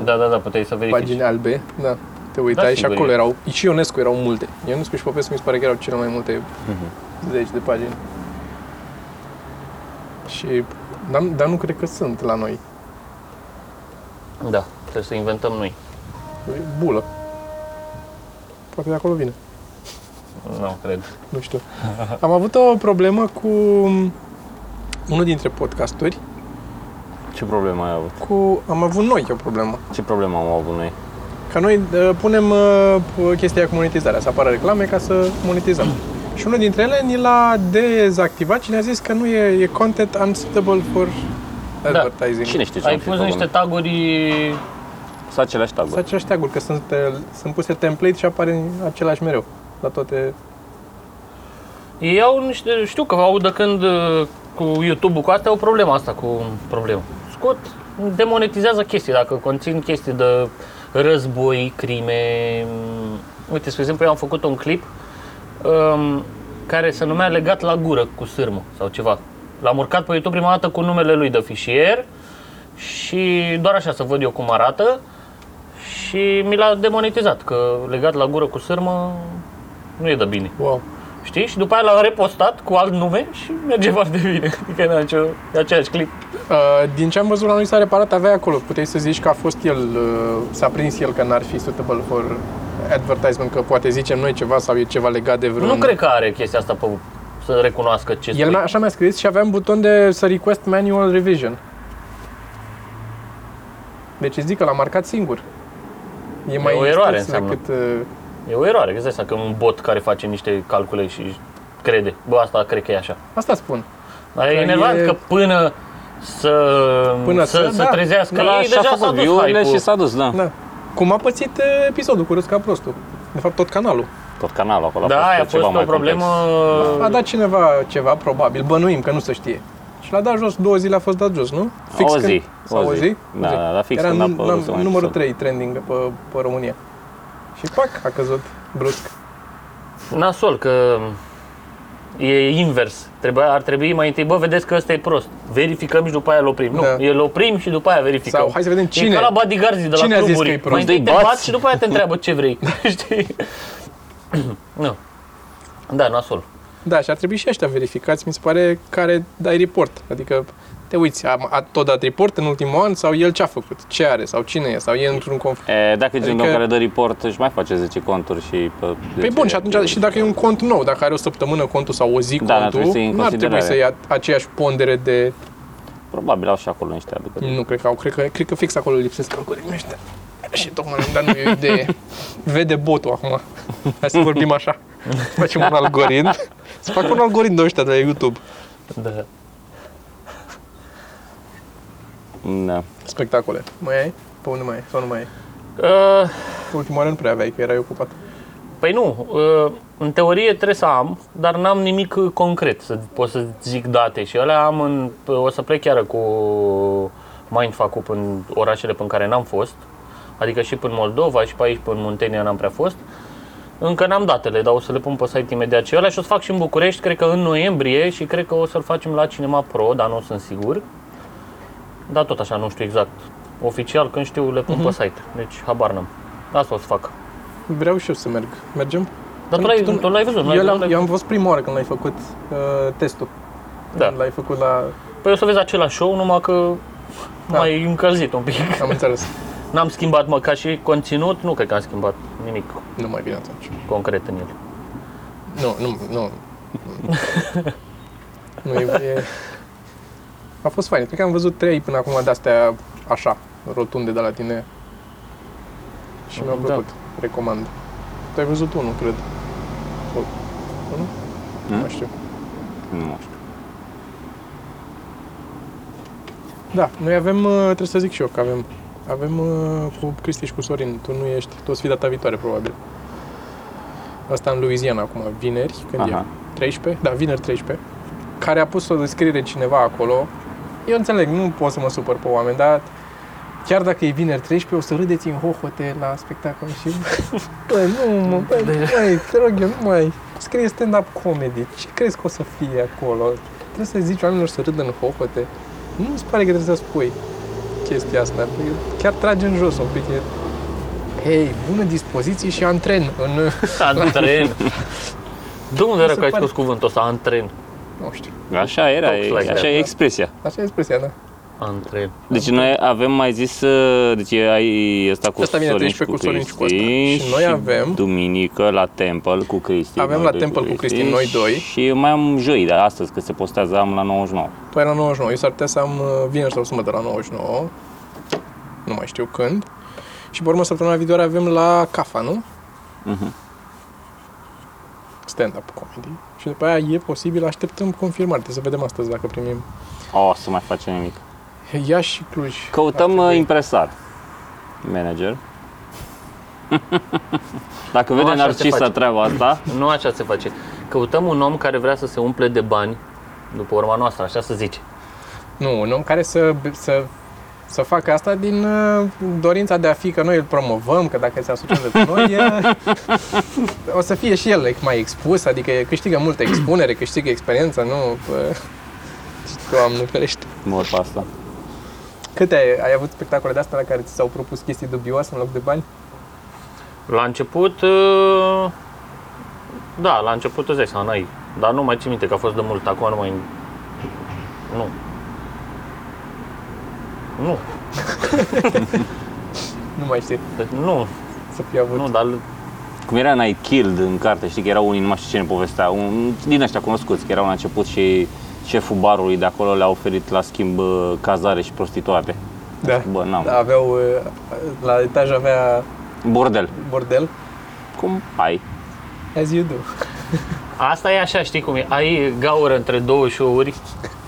S1: Da, da, da, puteai să verifici.
S3: pagini albe. Da. Te uitai
S1: Da,
S3: și
S1: sigur
S3: acolo
S1: e.
S3: erau, și Ionescu erau multe. Ionescu și Popescu mi se pare că erau cele mai multe
S1: Mhm.
S3: zeci de pagini. Și, dar, dar nu cred că sunt la noi.
S1: Da, trebuie să inventăm noi.
S3: E bulă. Poate de acolo vine.
S1: Nu, cred.
S3: Nu știu. Am avut o problemă cu unul dintre podcasturi.
S2: Ce problemă ai avut?
S3: Cu, am avut noi o problemă.
S2: Ce problemă am avut noi?
S3: Ca noi uh, punem uh, chestia cu monetizarea, să apară reclame ca să monetizăm. Și unul dintre ele ni l-a dezactivat și ne-a zis că nu e, e content unsuitable for advertising.
S2: Cine știe ce
S1: Ai
S2: am fi
S1: pus
S2: făcut
S1: niște
S2: noi?
S1: taguri...
S2: Sunt aceleași
S3: Sunt
S2: taguri.
S3: aceleași tag că sunt, uh, sunt puse template și apare același mereu la toate.
S1: Ei au niște, știu că au de când uh, cu YouTube-ul cu asta, au problema asta cu problemă. Scot, demonetizează chestii, dacă conțin chestii de război, crime. mm, Uite, spre exemplu, eu am făcut un clip um, care se numea Legat la gură cu sârmă sau ceva. L-am urcat pe YouTube prima dată cu numele lui de fișier și doar așa să văd eu cum arată și mi l-a demonetizat, că legat la gură cu sârmă nu e de bine.
S3: Wow.
S1: Știi? Și după aia l-am repostat cu alt nume și merge foarte bine. Adică e nicio, e același clip.
S3: Uh, din ce am văzut la noi s-a reparat, avea acolo. Puteai să zici că a fost el, uh, s-a prins el că n-ar fi suitable for advertisement, că poate zicem noi ceva sau e ceva legat de vreun...
S1: Nu cred că are chestia asta pe, să recunoască ce
S3: El
S1: spui.
S3: mi-a, așa mi-a scris și aveam buton de să request manual revision. Deci îți zic că l-a marcat singur. E mai
S1: o eroare
S3: strâns
S1: înseamnă.
S3: decât, uh,
S1: E o eroare, că îți dai seama că e un bot care face niște calcule și crede. Bă, asta cred că e așa.
S3: Asta spun.
S1: Dar e
S3: Că
S1: enervant
S3: e-
S1: că până să,
S3: Până
S1: să,
S3: să-
S1: să
S3: da.
S1: trezească
S2: Că
S1: ei,
S2: la și-a
S1: deja s-a
S2: făcut
S1: dus
S2: view-urile
S1: hype-ul.
S2: și s-a dus, da.
S3: Da. Cum a pățit uh, episodul cu Râs ca prostul. De fapt, tot canalul.
S2: Tot canalul acolo
S1: Da, aia a
S2: ceva
S1: fost o
S2: mai
S1: problemă...
S2: complex.
S3: A dat cineva ceva, probabil, bănuim că nu se știe. Și l-a dat jos, două zile a fost dat jos, nu?
S2: O zi,
S3: când- Sau
S2: o
S3: o
S2: zi.
S3: zi?
S2: Da,
S3: O zi.
S2: da, da, fix
S3: Era
S2: când a
S3: num-
S2: apărut
S3: num-
S2: să mai
S3: numărul
S2: episod.
S3: 3 trending pe, pe România. Și pac, a căzut brusc.
S1: Nasol, că e invers. Trebuia, ar trebui mai întâi, bă, vedeți că ăsta e prost. Verificăm și după aia îl oprim. Nu,
S3: Da.
S1: el oprim și după aia verificăm.
S3: Sau hai să vedem
S1: E
S3: cine.
S1: ca la bodyguards de la
S3: cine a zis
S1: cluburi.
S3: că e prost?
S1: Mai întâi te
S2: Îi bați.
S1: bați și după aia te întreabă ce vrei. Știi? Nu. Da, nasol.
S3: Da, și ar trebui și ăștia verificați, mi se pare, care dai report. Adică te uiți, a, a tot dat report în ultimul an sau el ce a făcut, ce are sau cine e, sau e într-un conflict.
S2: E, dacă e genul
S3: Adică-
S2: care dă report, își mai face 10 conturi și... Pe
S3: Păi
S2: 10
S3: bun, și atunci și dacă e un cont nou, dacă are o săptămână contul sau o zi
S2: Da, dar
S3: contul,
S2: trebuie să iei în
S3: nu ar trebui să
S2: considerare.
S3: ia aceeași pondere de...
S2: Probabil au și acolo niște aducători.
S3: Nu, cred că au, cred că, cred că fix acolo lipsesc algoritmii ăștia. Și tocmai am dat noi o idee. Vede botul acum. Hai să vorbim așa. Facem un algoritm. Să fac un algoritm de ăștia de la YouTube.
S1: Da.
S2: Da.
S3: Spectacole. Mai ai? Pe unde mai ai? Sau nu mai ai?
S1: Uh,
S3: Ultima oară nu prea aveai, că erai ocupat.
S1: Păi nu, uh, în teorie trebuie să am, dar n-am nimic uh, concret să pot să zic date și alea am în, o să plec chiar cu Mindfuck-ul în orașele pe care n-am fost, adică și până Moldova și pe aici până Muntenia n-am prea fost. Încă n-am datele, dar o să le pun pe site imediat și alea și o să fac și în București, cred că în noiembrie și cred că o să-l facem la Cinema Pro, dar nu sunt sigur. Dar tot așa, nu știu exact. Oficial, când știu, le pun pe site. Deci, habar n-am. Asta o să fac.
S3: Vreau și eu să merg. Mergem?
S1: Dar tu l-ai, tu l-ai văzut, nu l-ai
S3: eu,
S1: văzut?
S3: l-am,
S1: L-ai
S3: eu am văzut prima oară când l-ai făcut uh, testul.
S1: Da.
S3: Când L-ai făcut la...
S1: Păi o să vezi același show, numai că
S3: Da.
S1: mai încălzit un pic.
S3: Am înțeles.
S1: N-am schimbat, mă, ca și conținut, nu cred că am schimbat nimic
S3: Nu mai bine atunci.
S1: concret în el.
S3: Nu, nu, nu. nu e, e... A fost fain. Cred că am văzut trei până acum de-astea așa, rotunde de la tine. Și mi-au
S1: Da.
S3: plăcut. Recomand. Tu ai văzut unul, cred. O- Unul? Nu
S2: Hmm?
S3: mai știu.
S2: Nu știu.
S3: Da, noi avem, uh, trebuie să zic și eu că avem, avem uh, cu Cristi și cu Sorin, tu nu ești, tu o să fii data viitoare probabil. Asta în Louisiana acum, vineri, când
S2: Aha.
S3: e? 13? Da, vineri 13. Care a pus o descriere cineva acolo. Eu înțeleg, nu pot să mă supăr pe oameni, dar chiar dacă e vineri 13, o să râdeți în hohote la spectacol și... Băi, nu, mă, băi, băi, te rog eu, nu mai... Scrie stand-up comedy. Ce crezi că o să fie acolo? Trebuie să zici oamenilor să râdă în hohote. Nu mi se pare că trebuie să spui chestia asta. Pentru că Chiar trage în jos un pic. E... Hei, bună dispoziție și antren în...
S1: Antren. De unde era
S3: se
S1: că ai
S3: pare-
S1: spus cuvântul ăsta, antren?
S3: Nu știu.
S2: Așa era,
S1: Talks
S2: e,
S1: like
S2: așa
S1: that,
S2: e
S1: da.
S2: expresia.
S3: Așa e expresia, da.
S1: Antren.
S2: Deci noi avem mai zis, uh, deci ai ăsta cu
S3: Ăsta vine
S2: Sorin și
S3: 13
S2: cu
S3: cu Sorin și cu ăsta.
S2: Cristi
S3: Și noi avem-
S2: duminică la Temple cu Cristi.
S3: Avem
S2: noi
S3: la
S2: doi
S3: Temple cu Cristi, noi doi.
S2: Și mai am joi, dar astăzi că se postează am la 99.
S3: Tu ai la 99, eu s-ar putea să am uh, vineri sau sâmbătă la 99. Nu mai știu când. Și pe urmă săptămâna viitoare avem la CAFA, nu?
S2: Mhm.
S3: Stand-up comedy. Și după aia e posibil, așteptăm confirmare. Trebuie să vedem astăzi dacă primim
S2: O, să mai facem nimic.
S3: Iași și Cluj.
S2: Căutăm
S3: Ar
S2: uh,
S3: trebui.
S2: impresar. Manager. Dacă vede
S1: așa se
S2: Narcisa
S1: face.
S2: treaba asta,
S1: Nu așa se face. Căutăm un om care vrea să se umple de bani după urma noastră, așa să zice.
S3: Nu, un om care să, să, să facă asta din uh, dorința de a fi că noi îl promovăm, că dacă se asociază cu noi, e, o să fie și el mai expus, adică câștigă multă expunere, câștigă experiență, nu? Bă, Doamne ferește.
S2: mor pe asta.
S3: Câte ai, ai avut spectacole de astea la care ți s-au propus chestii dubioase în loc de bani?
S1: La început, uh, da, la început îți dai seama, n-ai. Dar nu mai țin minte că a fost de mult, acum nu mai... Nu. Nu,
S3: Nu mai știu
S1: deci nu,
S3: să fi avut.
S1: nu, dar
S2: Cum era în I Killed în carte, știi că erau unii, nu mai știu cine povestea, un, din ăștia cunoscuți, că erau la început și șeful barului de acolo le-a oferit la schimb uh, cazare și prostituate.
S3: Da.
S2: Bă, n-am.
S3: Da, aveau, uh, la etaj avea
S2: Bordel.
S3: bordel,
S2: Cum ai?
S3: as you do.
S1: asta e așa, știi cum e, ai gaură între două show-uri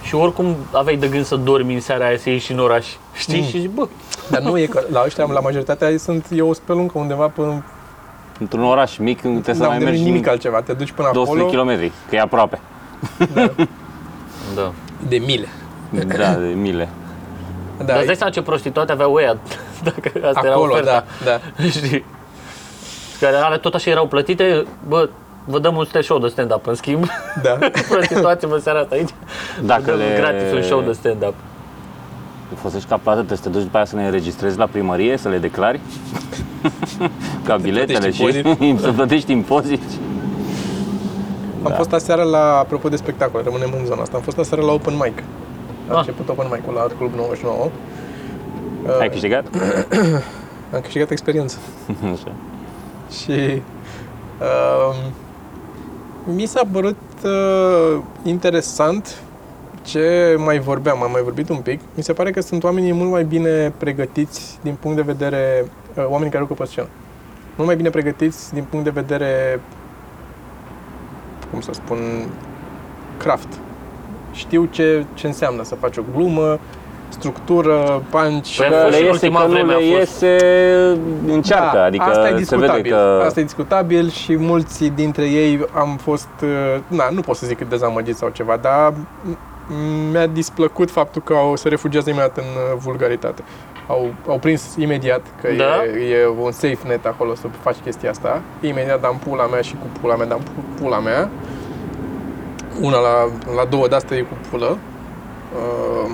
S1: și oricum aveai de gând să dormi în seara aia, să ieși în oraș, știi?
S3: Mm.
S1: Și zici, bă,
S3: Dar nu e că la ăștia, la majoritatea sunt, e o speluncă undeva până
S2: Într-un oraș mic trebuie să
S3: Da,
S2: mai
S3: unde nu e
S2: mergi
S3: nimic altceva, te duci până
S2: 200 de
S3: acolo
S2: kilometri, că e aproape.
S1: da.
S3: de mile.
S2: Da, de mile.
S3: Da,
S1: Dar îți dai seama ce prostituate aveau ăia, dacă asta era
S3: acolo,
S1: oferta.
S3: da, da.
S1: Știi? Care ale tot așa erau plătite, bă, vă dăm un show de stand-up în schimb.
S3: da.
S1: Prostituați-vă seara asta aici.
S2: Dacă
S1: Vă dăm
S2: le...
S1: gratis un show de stand-up.
S2: Folosești ca plată, trebuie să te duci după aia să le înregistrezi la primărie, să le declari. ca biletele și
S3: plătești
S2: să plătești impozit.
S3: Am fost aseară la, apropo de spectacole, rămânem în zona asta, am fost aseară la open mic. A
S1: Ah.
S3: început open mic-ul la Art Club 99.
S2: Ai
S3: Uh,
S2: câștigat?
S3: am câștigat experiență.
S2: Așa.
S3: Și uh, mi s-a părut uh, interesant ce mai vorbeam, am mai vorbit un pic. Mi se pare că sunt oamenii mult mai bine pregătiți din punct de vedere, uh, oamenii care lucră pe scenă. Mult mai bine pregătiți din punct de vedere, cum să spun, craft. Știu ce, ce înseamnă să faci o glumă, structură, punch,
S1: Păi,
S3: da,
S1: a fost
S2: Le
S1: și în
S2: iese
S1: ultima
S2: că nu
S1: vreme a
S2: le
S1: fost.
S2: iese, încearcă,
S3: da,
S2: adică
S3: asta e
S2: se
S3: discutabil.
S2: vede că...
S3: Asta e discutabil și mulți dintre ei am fost, uh, na, nu pot să zic că dezamăgit sau ceva, dar m- mi-a displăcut faptul că au, se refugiază imediat în uh, vulgaritate. Au, au prins imediat că
S1: Da?
S3: e, e un safe net acolo să faci chestia asta. Imediat dam pula mea și cu pula mea dam pu- pula mea. Una la, la două de asta e cu pulă. Uh,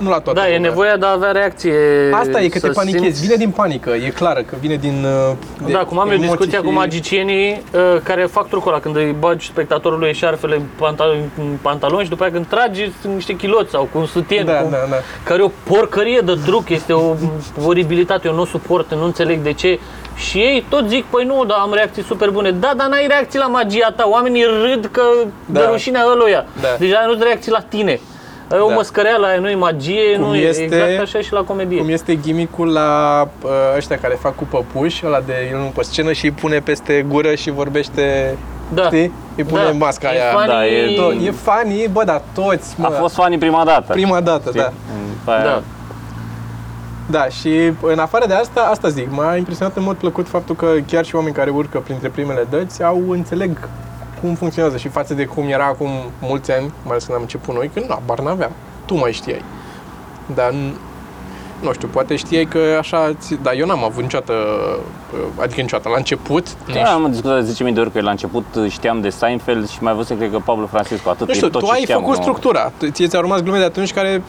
S3: nu la toată
S1: Da, e
S3: lumea.
S1: nevoia de a avea reacție.
S3: Asta e că
S1: să
S3: te panichezi.
S1: simți-
S3: Vine din panică, e clară că vine din... uh, de
S1: Da, cum am eu
S3: emoții
S1: discuția
S3: și-
S1: cu magicienii uh, care fac trucul ăla când îi bagi spectatorului eșarfele în pantaloni, în pantaloni și după aia când tragi sunt niște chiloți sau cu un sutien,
S3: Da,
S1: cu,
S3: da, da.
S1: care e o porcărie de truc, este o oribilitate, eu nu o suport, nu înțeleg de ce. Și ei tot zic, păi nu, dar am reacții super bune. Da, dar n-ai reacții la magia ta, oamenii râd că
S3: Da.
S1: de rușinea ăluia.
S3: Da.
S1: Deja nu reacții la tine. E o
S3: Da.
S1: măscăreală aia, nu e magie,
S3: Cum
S1: nu
S3: este-
S1: e exact așa și la comedie.
S3: Cum este gimicul la uh, ăștia care fac cu păpuși, ăla de el nu pe scenă și îi pune peste gură și vorbește,
S1: Da.
S3: știi? Îi pune
S1: Da.
S3: masca
S1: E
S3: aia.
S1: funny.
S2: Da, e
S3: To- E funny, bă, dar toți, mă,
S2: A fost fanii prima dată.
S3: prima dată,
S2: știi?
S3: da.
S2: După aia-
S1: Da.
S3: Da, și în afară de asta, asta zic, m-a impresionat în mod plăcut faptul că chiar și oameni care urcă printre primele dăți au înțeleg cum funcționează și față de cum era acum mulți ani, mai ales când am început noi, când nu, bar n-aveam. Tu mai știai. Dar n- nu știu, poate știai că așa, ți- dar eu n-am avut niciodată, adică niciodată, la început,
S2: Da, am discutat de 10.000 de ori că la început știam de Seinfeld și mai văzut, cred că Pablo Francisco, atât
S3: nu știu,
S2: e tot
S3: tu
S2: ce
S3: ai
S2: știam,
S3: făcut
S2: nu?
S3: structura. Tu- Ție ți-au rămas glume de atunci care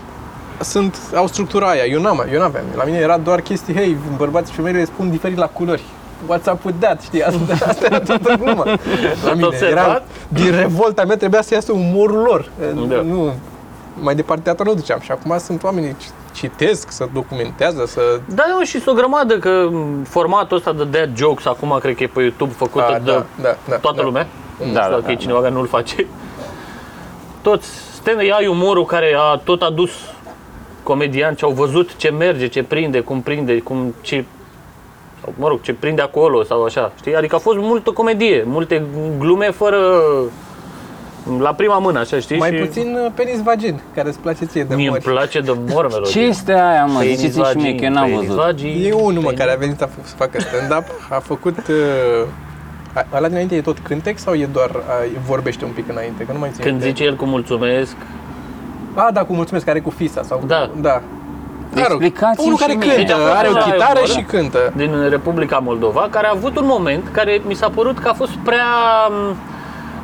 S3: sunt, au structura aia. Eu n-am, eu n-aveam. La mine era doar chestii, hei, bărbații și femeile spun diferit la culori. What's up with that? Știi, asta, asta era toată gluma. La mine
S1: observat?
S3: era, din revolta mea trebuia să iasă umorul lor.
S1: Da.
S3: Nu, mai departe atât nu duceam. Și acum sunt oamenii ce citesc, să documentează, să...
S1: Da, eu și sunt o grămadă că m, formatul ăsta de dad jokes acum cred că e pe YouTube făcut
S3: A,
S1: de
S3: da, da, da,
S1: toată
S3: da.
S1: lumea.
S2: Da,
S1: Nu
S2: da,
S1: știu dacă
S2: da,
S1: e cineva care nu-l face. Toți stand ai umorul care a tot adus comedianți, au văzut ce merge, ce prinde, cum prinde, cum ce sau, mă rog, ce prinde acolo sau așa, știi? Adică a fost multă comedie, multe glume fără la prima mână, așa, știi?
S3: Mai
S1: și
S3: puțin uh, penis vagin, care îți place ție de
S1: mie îmi
S3: mori.
S1: place de mor melodie.
S2: Ce este aia, mă?
S1: Penis
S2: Ziceți și mie
S1: vagin,
S2: că eu n-am
S1: penis
S2: văzut.
S1: vagin,
S3: E unul, mă,
S1: penis-
S3: care a venit a f- să facă stand-up, a făcut... Uh, a- ăla dinainte e tot cântec sau e doar a, vorbește un pic înainte? Că nu mai țin
S1: Când
S3: minte.
S1: zice el cu mulțumesc,
S3: A, da, cu mulțumesc, care e cu fisa sau...
S1: Da.
S3: Da. Mă rog,
S2: Explicați-mi
S3: unul
S2: și
S3: care
S2: mie.
S3: cântă,
S1: Deci a fost
S3: are o
S1: la
S3: chitară
S1: Eubor,
S3: și cântă.
S1: din Republica Moldova, care a avut un moment care mi s-a părut că a fost prea,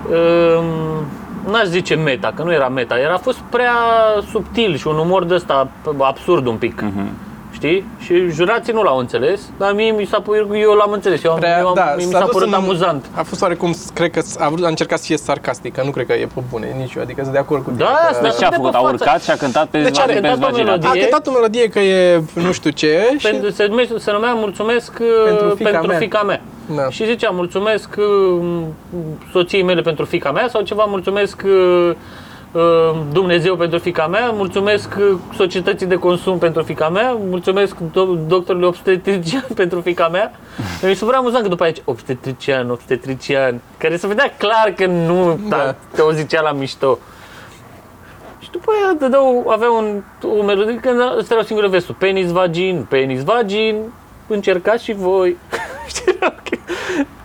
S1: um, n-aș zice meta, că nu era meta, era a fost prea subtil și un umor de ăsta absurd un pic.
S3: Mhm.
S1: Știi? Și jurații nu l-au înțeles, dar mie mi s-a părut, eu l-am înțeles, eu,
S3: Prea,
S1: eu,
S3: da,
S1: mie mi
S3: s-a
S1: s-a
S3: dus
S1: părut
S3: în-
S1: amuzant.
S3: A fost oarecum, cred că a, vrut, a încercat să fie sarcastică, nu cred că e pe bune nici eu, adică sunt de acord cu tine.
S1: Da,
S3: că-
S1: asta-
S2: Deci ce a
S1: de
S2: făcut?
S1: pe
S2: A
S1: față.
S2: urcat și a cântat pe
S3: Deci are
S2: pe
S1: cântat o
S2: vaginat.
S1: melodie.
S3: A cântat o melodie că e nu știu ce și...
S1: Pentru, se, numește, se numea Mulțumesc
S3: Pentru
S1: pentru,
S3: fiica
S1: pentru
S3: mea.
S1: fica mea.
S3: Da.
S1: Și zicea mulțumesc uh, soției mele pentru fica mea sau ceva mulțumesc uh, uh, Dumnezeu pentru fica mea, mulțumesc uh, societății de consum pentru fica mea, mulțumesc do- doctorului obstetrician pentru fica mea. Mi se părea amuzant că după aceea obstetrician, obstetrician, care se vedea clar că nu
S3: Da.
S1: da. te o zicea la mișto. Și după aia dădeau, avea un, o melodie, că ăsta era singură vestul. Penis vagin, penis vagin, încercați și voi. Știi, era ok.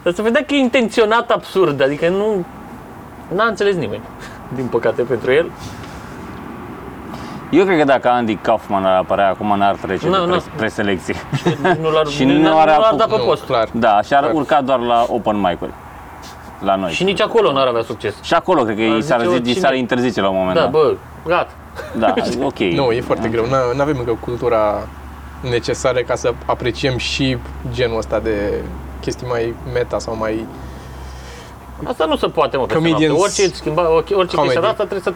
S1: Dar se vedea că e intenționat absurd, adică nu... N-a înțeles nimeni, din păcate pentru el.
S2: Eu cred că dacă Andy Kaufman ar apărea acum, n-ar trece
S1: Nu,
S2: de
S1: nu.
S2: pres- preselecție.
S1: Nu l-ar,
S2: Și
S1: nu,
S2: nu
S1: nu
S2: are
S1: l-ar
S2: apuc-
S1: da pe
S3: Nu,
S1: post.
S3: clar.
S2: Da, și ar
S3: Clar.
S2: urca doar la open mic-uri. La noi.
S1: Și nici acolo n-ar avea succes.
S2: Și acolo cred că
S1: Ar
S2: i s-ar,
S1: zice
S2: zi, i
S1: oricine.
S2: s-ar interzice la un moment
S1: Da,
S2: dat.
S1: bă, gata.
S2: Da, ok.
S3: Nu, e foarte greu. Nu avem încă cultura necesară ca să apreciem și genul ăsta de chestii mai meta sau mai...
S1: Asta nu se poate, mă, peste
S3: Comedians
S1: noapte. Orice, schimba, orice
S3: comedy.
S1: chestie de asta trebuie să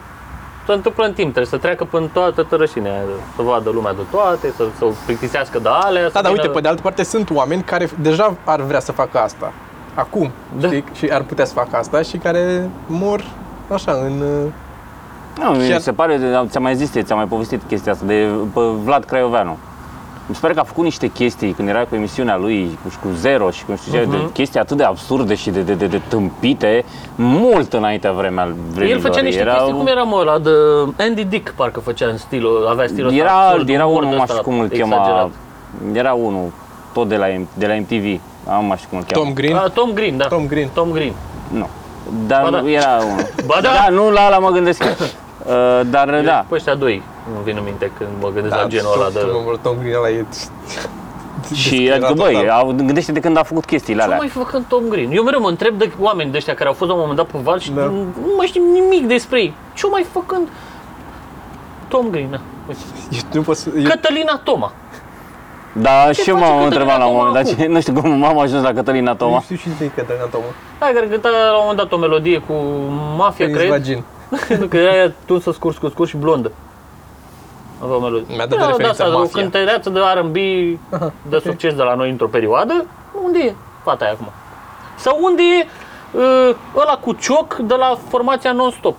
S1: se întâmplă în timp, trebuie să treacă până toată tărășinea, să vadă lumea de toate, să, să o plictisească de alea. să
S3: Da, dar
S1: vină-
S3: uite, pe de altă parte sunt oameni care deja ar vrea să facă asta. Acum,
S1: Da.
S3: știi? Și ar putea să facă asta și care mor așa, în... uh,
S2: Nu, mi
S3: Chiar-
S2: se pare, ți-am mai zis, ți-am mai povestit chestia asta de pe Vlad Craioveanu. Mi se pare că a făcut niște chestii când era cu emisiunea lui cu, și cu Zero și cu nu știu ce,
S1: Mhm.
S2: de chestii atât de absurde și de, de, de, de tâmpite, mult înaintea vremea vremii
S1: El făcea
S2: lor.
S1: niște chestii, cum era mă, ăla de Andy Dick, parcă făcea în stilul, avea stilul ăsta
S2: Era,
S1: absurd,
S2: era
S1: umor
S2: unul,
S1: de
S2: nu
S1: ăsta
S2: știu cum îl
S1: exagerat.
S2: chema, era unul, tot de la, M- de la MTV, am mai știu cum îl cheamă.
S3: Tom Green.
S1: A, Tom Green, da.
S3: Tom Green.
S1: Tom Green.
S2: Nu. Dar
S1: Ba da.
S2: nu, era unul.
S1: Ba da.
S2: da, nu la ala mă gândesc. eu. Uh, dar da,
S1: Pe ăștia doi nu vin în minte când mă gândesc la genul
S3: tot-
S1: ăla de...
S3: tot- Tom Green ăla e...
S2: și adică, băi, au, gândește de când a făcut chestiile
S1: Ce
S2: alea.
S1: mai făcând Tom Green? Eu mereu mă întreb de oameni de ăștia care au fost la un moment dat pe val și
S3: Da.
S1: nu, nu mai știm nimic despre ei. Ce mai făcând Tom Green? Na. Uite.
S3: Eu nu pot să... Eu,
S1: Cătălina Toma.
S2: Da,
S1: Ce
S2: și eu
S1: face
S2: m-am
S1: Cătălina
S2: întrebat la un
S1: Toma
S2: moment dat,
S1: acum?
S2: ce- nu știu cum m-am ajuns la Cătălina
S3: nu
S2: Toma.
S3: știu și de Cătălina Toma.
S1: Da, care cânta la un moment dat o melodie cu mafia,
S3: Penis
S1: cred.
S3: vagin.
S1: că era aia tunsă scurs, scurs, scurs și blondă. Avea o melodie.
S3: Mi-a dat de
S1: Era
S3: referință
S1: asta, o
S3: Mafia.
S1: cântăreață de R&B de succes de la noi într-o perioadă. Unde e fata aia acum? Sau unde e uh, ăla cu cioc de la formația non-stop?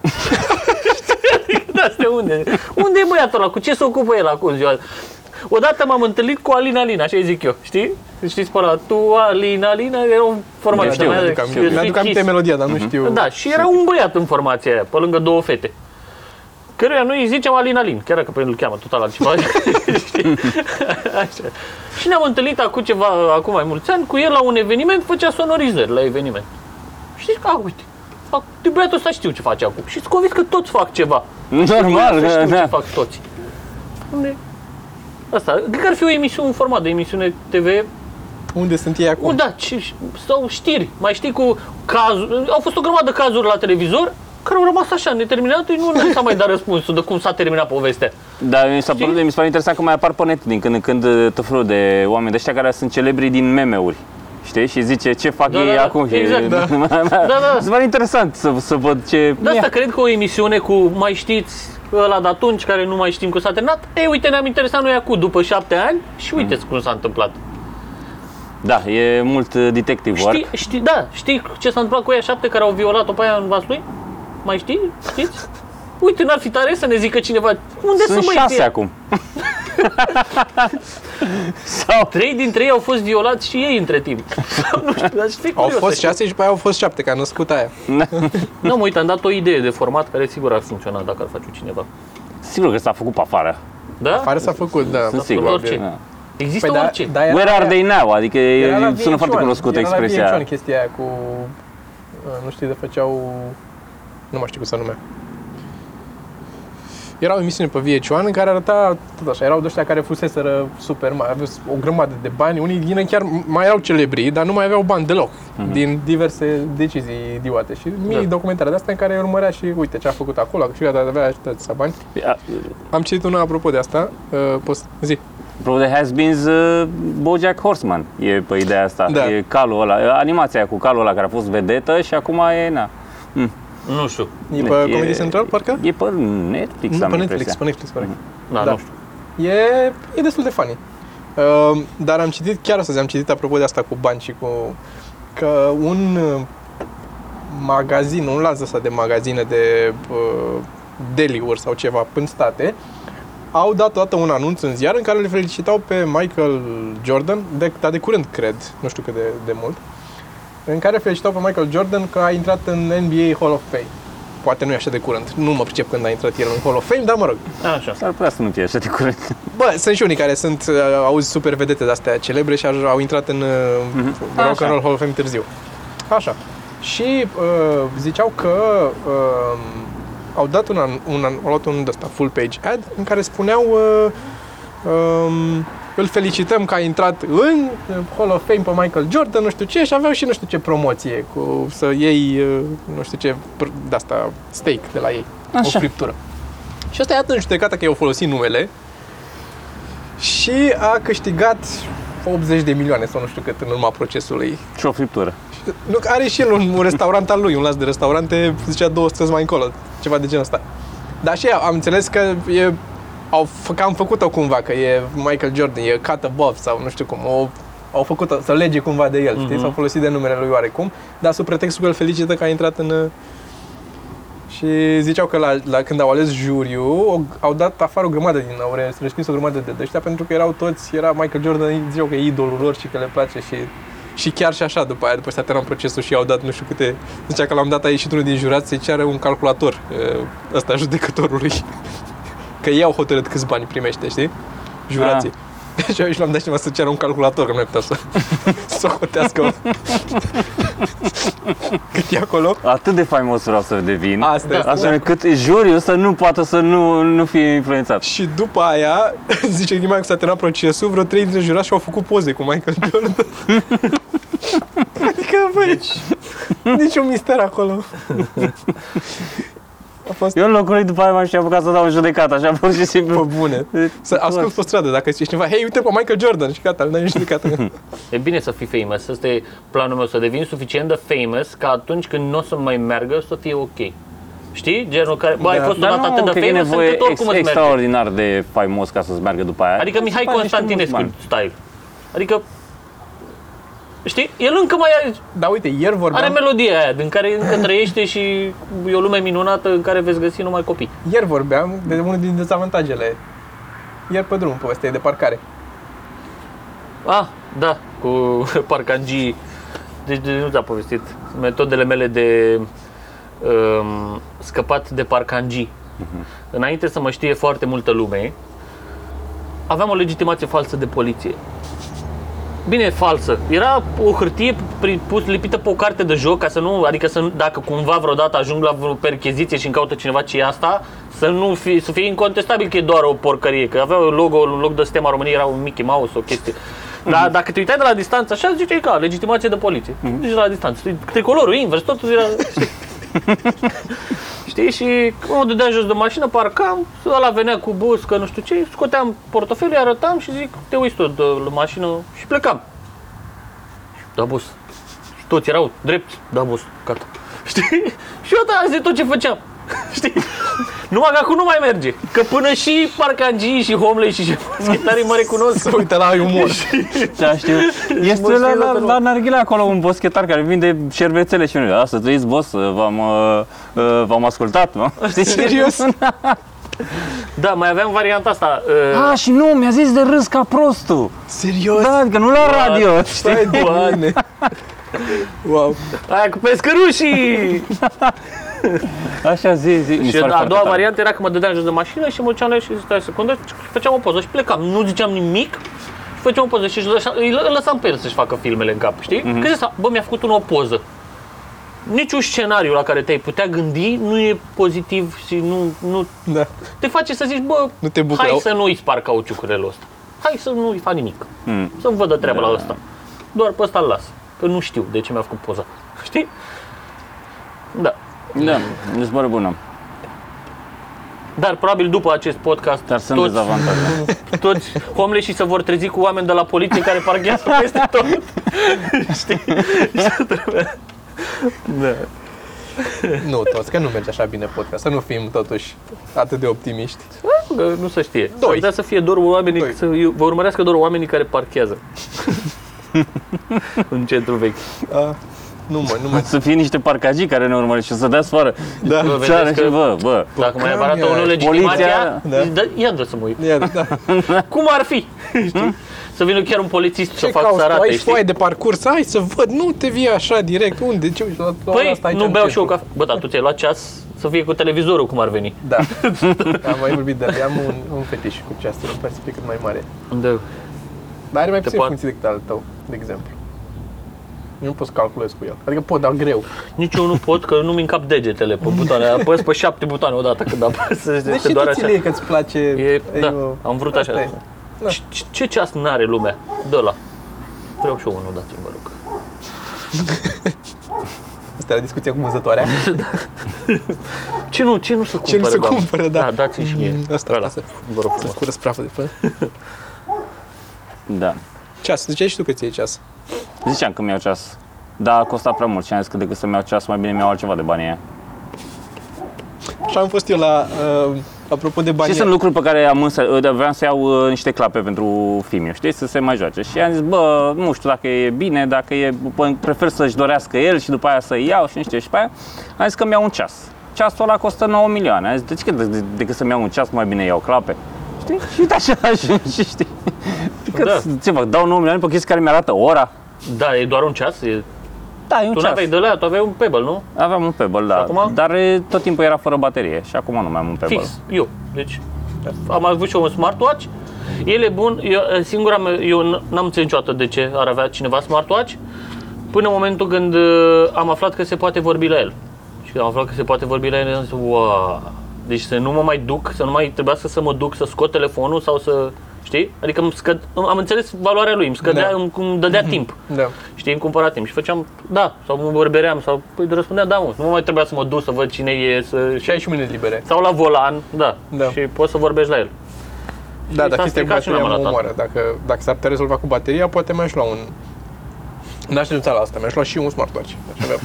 S1: da, Astea unde? Unde e băiatul ăla? Cu ce se ocupă el acum în ziua? Odată m-am întâlnit cu Alina Alina, așa îi zic eu, știi? Știți pe ăla, tu Alina Alina, era un format
S2: Știu,
S1: de-
S3: Mi-aduc aminte-
S1: de-
S3: Mi-aduc aminte
S1: Kiss.
S3: melodia, dar nu știu.
S1: Da, și era un băiat în formația aia, pe lângă două fete. Căruia noi îi ziceam Alin Alin, chiar dacă pe el îl cheamă total altceva. Știi? Așa. Și ne-am întâlnit acum ceva, acum mai mulți ani, cu el la un eveniment, făcea sonorizări la eveniment. Știți că, a, uite, fac, de băiatul ăsta știu ce face acum. Și sunt convins că toți fac ceva.
S2: Normal,
S1: Să știu
S2: da.
S1: ce fac toți. Unde? Asta, cred că ar fi o emisiune, un format de emisiune TV
S3: Unde sunt ei acum?
S1: Oh, da, ci- sau știri. Mai știi cu cazuri. Au fost o grămadă de cazuri la televizor care au rămas așa, neterminate, nu nu s-a mai dat răspunsul de cum s-a terminat povestea.
S2: Dar mi s-a
S1: Știi?
S2: părut, mi se pare interesant că mai apar pe net din când în când uh, tot felul de oameni de ăștia care sunt celebri din meme-uri. Știi? Și zice ce fac
S1: Da,
S2: ei
S1: da, da,
S2: acum. și-
S1: exact, da.
S2: da.
S1: da.
S2: Mi se pare interesant să, să văd ce...
S1: De asta cred că o emisiune cu mai știți ăla de atunci care nu mai știm cum s-a terminat, ei uite ne-am interesat noi acum după șapte ani și uite cum s-a întâmplat.
S2: Da, e mult uh, detective work.
S1: Știi, știi, da, știi ce s-a întâmplat cu ea șapte care au violat-o pe aia în Vaslui? Mai știi? Știți? Uite, n-ar fi tare să ne zică cineva unde
S2: Sunt
S1: să mă
S2: șase acum. Sau
S1: Trei dintre ei au fost violați și ei între timp. Sau nu știu, dar știi
S3: Au
S1: curios,
S3: fost
S1: așa.
S3: șase și după aia au fost șapte, că a născut aia.
S1: Nu, mă, uite, am dat o idee de format care sigur ar funcționa dacă ar face cineva.
S2: sigur că s-a făcut pe afară.
S1: Da?
S3: Afară s-a făcut, da.
S2: Sunt
S1: făcut
S2: sigur.
S1: orice.
S2: Da.
S1: Există
S3: Păi da,
S1: orice.
S3: da, era
S2: Where
S3: la-
S2: are they now? Adică
S3: era la
S2: e, sună foarte
S3: VH1,
S2: cunoscută
S3: era
S2: expresia.
S3: La
S2: aia.
S3: VH1 chestia aia cu... uh, Nu știu, de făceau... Nu mai știu cum se numea. Era o emisiune pe VH1 în care arăta tot așa, erau de ăștia care fuseseră super mari, aveau o grămadă de bani, unii din ei chiar mai erau celebri, dar nu mai aveau bani deloc, din diverse decizii idiote. Și mii
S1: Da.
S3: documentare de astea în care îi urmărea și uite ce a făcut acolo, a câștigat, avea atâția bani.
S2: A-
S3: Am citit una apropo de asta, uh, poți zi.
S2: Apropo de has-beens, uh, Bojack Horseman e pe ideea asta.
S3: Da.
S2: E calul ăla, animația aia cu calul ăla care a fost vedetă și acum e, na.
S1: Nu știu.
S3: E pe
S2: E-
S3: Comedy Central, parcă?
S2: E pe Netflix,
S3: Nu,
S2: am
S3: pe Netflix,
S2: impresia.
S3: pe Netflix, corect.
S1: Da,
S3: Da.
S1: nu știu.
S3: E, e destul de funny. Uh, dar am citit, chiar astăzi am citit apropo de asta cu bani și cu... Că un uh, magazin, un lanț ăsta de magazine de uh, deliuri sau ceva în state, au dat odată un anunț în ziar în care le felicitau pe Michael Jordan, de, dar de curând cred, nu știu cât de, de mult, în care felicitau pe Michael Jordan că a intrat în NBA Hall of Fame. Poate nu e așa de curând, nu mă pricep când a intrat el în Hall of Fame, dar mă rog,
S1: Așa.
S2: S-ar putea să nu fie așa de curent.
S3: Bă, sunt și unii care sunt, uh, auzi super vedete de astea celebre și au, au intrat în uh, Rock
S2: Așa.
S3: and Roll Hall of Fame târziu. Așa. Și uh, ziceau că uh, au dat un, an, un an, au luat un ăsta, full page ad în care spuneau uh, um, îl felicităm că a intrat în Hall of Fame pe Michael Jordan, nu știu ce, și aveau și nu știu ce promoție cu să iei, uh, nu știu ce, pr- de-asta, steak de la ei, o
S2: Așa.
S3: friptură. Și ăsta e atunci judecata că i-au folosit numele și a câștigat 80 de milioane sau nu știu cât în urma procesului.
S2: Și o friptură.
S3: Nu, are și el un, un restaurant al lui, un lanț de restaurante, zicea două străzi mai încolo, ceva de genul ăsta. Dar și am înțeles că e, au, fă- că am făcut-o cumva, că e Michael Jordan, e cut above sau nu știu cum, o, au făcut-o să lege cumva de el, știi, s-au folosit de numele lui oarecum, dar sub pretextul că îl felicită că a intrat în... uh, Și ziceau că la, la când au ales juriu, o, au dat afară o grămadă din, au res- respins o grămadă de ăștia pentru că erau toți, era Michael Jordan, ziceau că e idolul lor și că le place și și chiar și așa, după aia, după ce s-a terminat procesul și i-au dat nu știu câte... Zicea că la un dat a ieșit unul din jurați să-i ceară un calculator, uh, ăsta judecătorului. Că ei au hotărât câți bani primește, știi? Jurații. Și eu și l-am dat cineva să ceară un calculator, că nu e putea să, să o hotească cât e acolo.
S2: Atât de faimos vreau să devin.
S3: Asta este.
S2: Astfel încât juriul să nu poată să nu, nu fie influențat.
S3: Și după aia, zice că că s-a terminat procesul, vreo trei dintre jurați și-au făcut poze cu Michael Jordan. adică, băi, deci... niciun mister acolo. A fost
S2: Eu în locul lui după aia m-aș fi apucat să dau în judecată, așa pur și
S3: pe
S2: simplu.
S3: bune. Să ascult pe stradă, dacă zice cineva, hei, uite pe Michael Jordan și gata, îl dai în judecată.
S1: E bine să fii famous, ăsta e planul meu, să devin suficient de famous ca atunci când nu o să mai meargă să fie ok. Știi? Genul care, bă, ai
S3: Da.
S1: fost
S2: Dar
S1: odată
S2: nu,
S1: atât de
S2: cred că e
S1: famous
S2: nevoie
S1: încât
S2: ex,
S1: oricum îți merge.
S2: extraordinar de faimos ca să-ți meargă după aia.
S1: Adică Mihai
S2: Să faci niște
S1: Constantinescu
S2: mulți bani.
S1: style. Adică știi, el încă mai are,
S3: Da, uite, ieri vorbeam,
S1: are melodia aia din care încă trăiește și e o lume minunată în care veți găsi numai copii.
S3: ieri vorbeam de unul din dezavantajele. Ieri pe drum, povestea de parcare.
S1: Ah, da, cu parcangii. Deci de, nu ți-am povestit. Metodele mele de um, scăpat de parcangii. Înainte să mă știe foarte multă lume, aveam o legitimație falsă de poliție. Bine, falsă. Era o hârtie pri- pus, lipită pe o carte de joc, ca să nu, adică să, nu- dacă cumva vreodată ajung la vreo percheziție și îmi caută cineva ce e asta, să nu fi, să fie incontestabil că e doar o porcărie, că avea un logo, în loc de stema României era un Mickey Mouse, o chestie. Dar dacă te uitai de la distanță, așa ziceai ca legitimație de poliție. Mm-hmm. Deci de la distanță. Tricolorul invers, totul era... Știi? Știi? Și mă dădeam jos de mașină, parcam, ăla venea cu bus, că nu știu ce, scoteam portofelul, îi arătam și zic, te uiți tot de la mașină și plecam. Da, bus. Și toți erau drept, da, bus, gata. Știi? Și eu asta asta e tot ce făceam. Știi? Numai că acum nu mai merge. Că până și parcangii și homlei și schetarii mă recunosc.
S3: Să uite la umor.
S2: Da, știu. Este
S1: Mă
S2: la,
S1: știu
S2: la,
S1: toată
S2: la Narghile acolo un boschetar care vinde șervețele și nu. Da, să trăiți, boss, v-am, uh, uh, v-am ascultat, mă. Știi?
S3: Serios?
S1: Da, mai aveam varianta asta. Uh,
S2: Ah, și nu, mi-a zis de râs ca prostul.
S3: Serios?
S2: Da, că nu la radio.
S3: Stai de mine. Wow.
S1: aia cu pescărușii!
S2: Așa zi, zi. Mi se
S1: Și
S2: pare
S1: a
S2: foarte
S1: doua
S2: tare.
S1: variantă era că mă dădeam jos de mașină și mă duceam la el și stai o secundă și făceam o poză și plecam. Nu ziceam nimic și făceam o poză și își lăsa, îi lă- lăsam pe el să-și facă filmele în cap, știi?
S2: Mhm.
S1: Mm-hmm. Că zis, bă, mi-a făcut un o poză. Niciun scenariu la care te-ai putea gândi nu e pozitiv și nu, nu
S3: Da.
S1: te face să zici, bă,
S3: Nu te bucură.
S1: hai să nu-i spar cauciucurile ăsta. Hai să nu-i fac nimic.
S2: Mm.
S1: Să-mi vădă treaba
S2: Da.
S1: la ăsta. Doar pe ăsta îl las. Că nu știu de ce mi-a făcut poza. Știi? Da.
S2: Da, mi se pare bună.
S1: Dar probabil după acest podcast
S2: Dar sunt
S1: toți,
S2: dezavantaje.
S1: toți homeless și se vor trezi cu oameni de la poliție care parchează peste tot. Știi? Și trebuie... Da.
S3: Nu toți, că nu merge așa bine podcast. Să nu fim totuși atât de optimiști.
S1: Că nu se știe.
S3: Doi.
S1: S-ar putea să fie doar oamenii,
S3: Doi.
S1: să vă urmărească doar oamenii care parchează. în centru vechi.
S3: A, nu mă, nu mă.
S2: Să fie niște parcagii care ne urmăresc și să dea sfoară.
S3: Da.
S1: Bă,
S2: Țară
S1: vedeți
S2: și
S1: că-
S2: bă, bă.
S1: Dacă mai
S3: cam
S1: arată
S3: e-
S1: unul legitimația,
S2: Poliția-
S3: da.
S1: da. ia dă să mă uit.
S3: Ia, da.
S1: Cum ar fi? Știi? Să vină chiar un polițist să
S3: Ce
S1: facă să
S3: cauți tu?
S1: arate,
S3: Ai
S1: știi?
S3: foaie de parcurs? Hai să văd. Nu te vii așa direct. Unde? Ce? La, la ora
S1: Păi,
S3: asta aici
S1: nu
S3: în
S1: beau și eu
S3: centru.
S1: cafea. Bă, dar tu ți-ai luat ceas să fie cu televizorul cum ar veni.
S3: Da. Am mai vorbit de Am un, un fetiș cu ceasul. Îmi place să fie cât mai mare.
S1: Da.
S3: Dar are mai puțin
S1: poate-
S3: funcții decât al tău, de exemplu. Eu nu pot să calculez cu el. Adică pot, dar greu.
S1: Nici eu nu pot, că nu-mi încap degetele pe butoane. Apăs pe șapte butoane odată când apăs.
S3: Deci
S1: că
S3: și
S1: doar
S3: tu
S1: așa.
S3: ți-l iei că-ți place.
S1: E,
S3: Ei,
S1: da,
S3: mă,
S1: am vrut
S3: asta
S1: așa.
S3: e. Da.
S1: Ce, ce- ce ceas n-are lumea? De la. Vreau și eu unul, dați-mi, vă rog.
S3: Asta era discuția cu vânzătoarea.
S1: Ce nu, ce nu se cumpără,
S3: Ce nu se
S1: doamnă?
S3: cumpără, da.
S1: Da, dați-mi și mie.
S3: Mm, asta,
S1: Ăla,
S3: asta.
S1: Vă rog
S3: Să
S1: frumos.
S3: curăț sprafă de pe
S2: Da.
S3: Ceas, ziceai și tu că ți iei ceas.
S2: Ziceam că mi-au ceas. Da, a costat prea mult și am zis că decât să-mi iau ceas, mai bine mi-au altceva de banii aia.
S3: Și am fost eu la, uh, apropo de bani.
S2: Și sunt lucruri pe care am însă, uh, vreau să iau uh, niște clape pentru Fimiu, știi, să se mai joace. Și am zis, bă, nu știu dacă e bine, dacă e, bă, prefer să-și dorească el și după aia să-i iau și nu știu. Și pe aia am zis că mi-au un ceas. Ceasul ăla costă 9 milioane. Am zis, deci că de, de, decât să-mi iau un ceas, mai bine iau clape. Știi? Și uite așa ajungi, știi? Că,
S1: Da.
S2: Ce fac, dau 9 milioane pe chestii care mi-arată ora?
S1: Da, e doar un ceas? E...
S2: Da, e un
S1: Tu
S2: ceas.
S1: n-aveai de la, tu aveai un Pebble, nu?
S2: Aveam un Pebble, da.
S1: acum?
S2: Dar e, tot timpul era fără baterie și acum nu mai am un Pebble.
S1: Fix, eu. Deci am avut și eu un smartwatch. El e bun, eu, singura mea, eu n- n-am înțeles niciodată de ce ar avea cineva smartwatch, până în momentul când uh, am aflat că se poate vorbi la el. Și când am aflat că se poate vorbi la el, am zis, wow. Deci să nu mă mai duc, să nu mai trebuiască să mă duc să scot telefonul sau să, știi? Adică îmi scăd, am înțeles valoarea lui, îmi scădea,
S3: Da.
S1: îmi, îmi dădea timp.
S3: Da.
S1: Știi, îmi cumpăra timp și făceam, da, sau mă vorbeream, sau păi răspundea, da, mă, nu mai trebuia să mă duc să văd cine e, să,
S3: Și ai și mâine libere.
S1: sau la volan, da,
S3: Da.
S1: și poți să vorbești la el.
S3: Da,
S1: s-a
S3: dar chestia cu
S1: stricat și
S3: bateria
S1: n-am
S3: mă
S1: arătat.
S3: omoară. Dacă, dacă s-ar putea rezolva cu bateria, poate mai și la un N-aș renunța la asta, mi-aș lua și un smartwatch. Aș avea.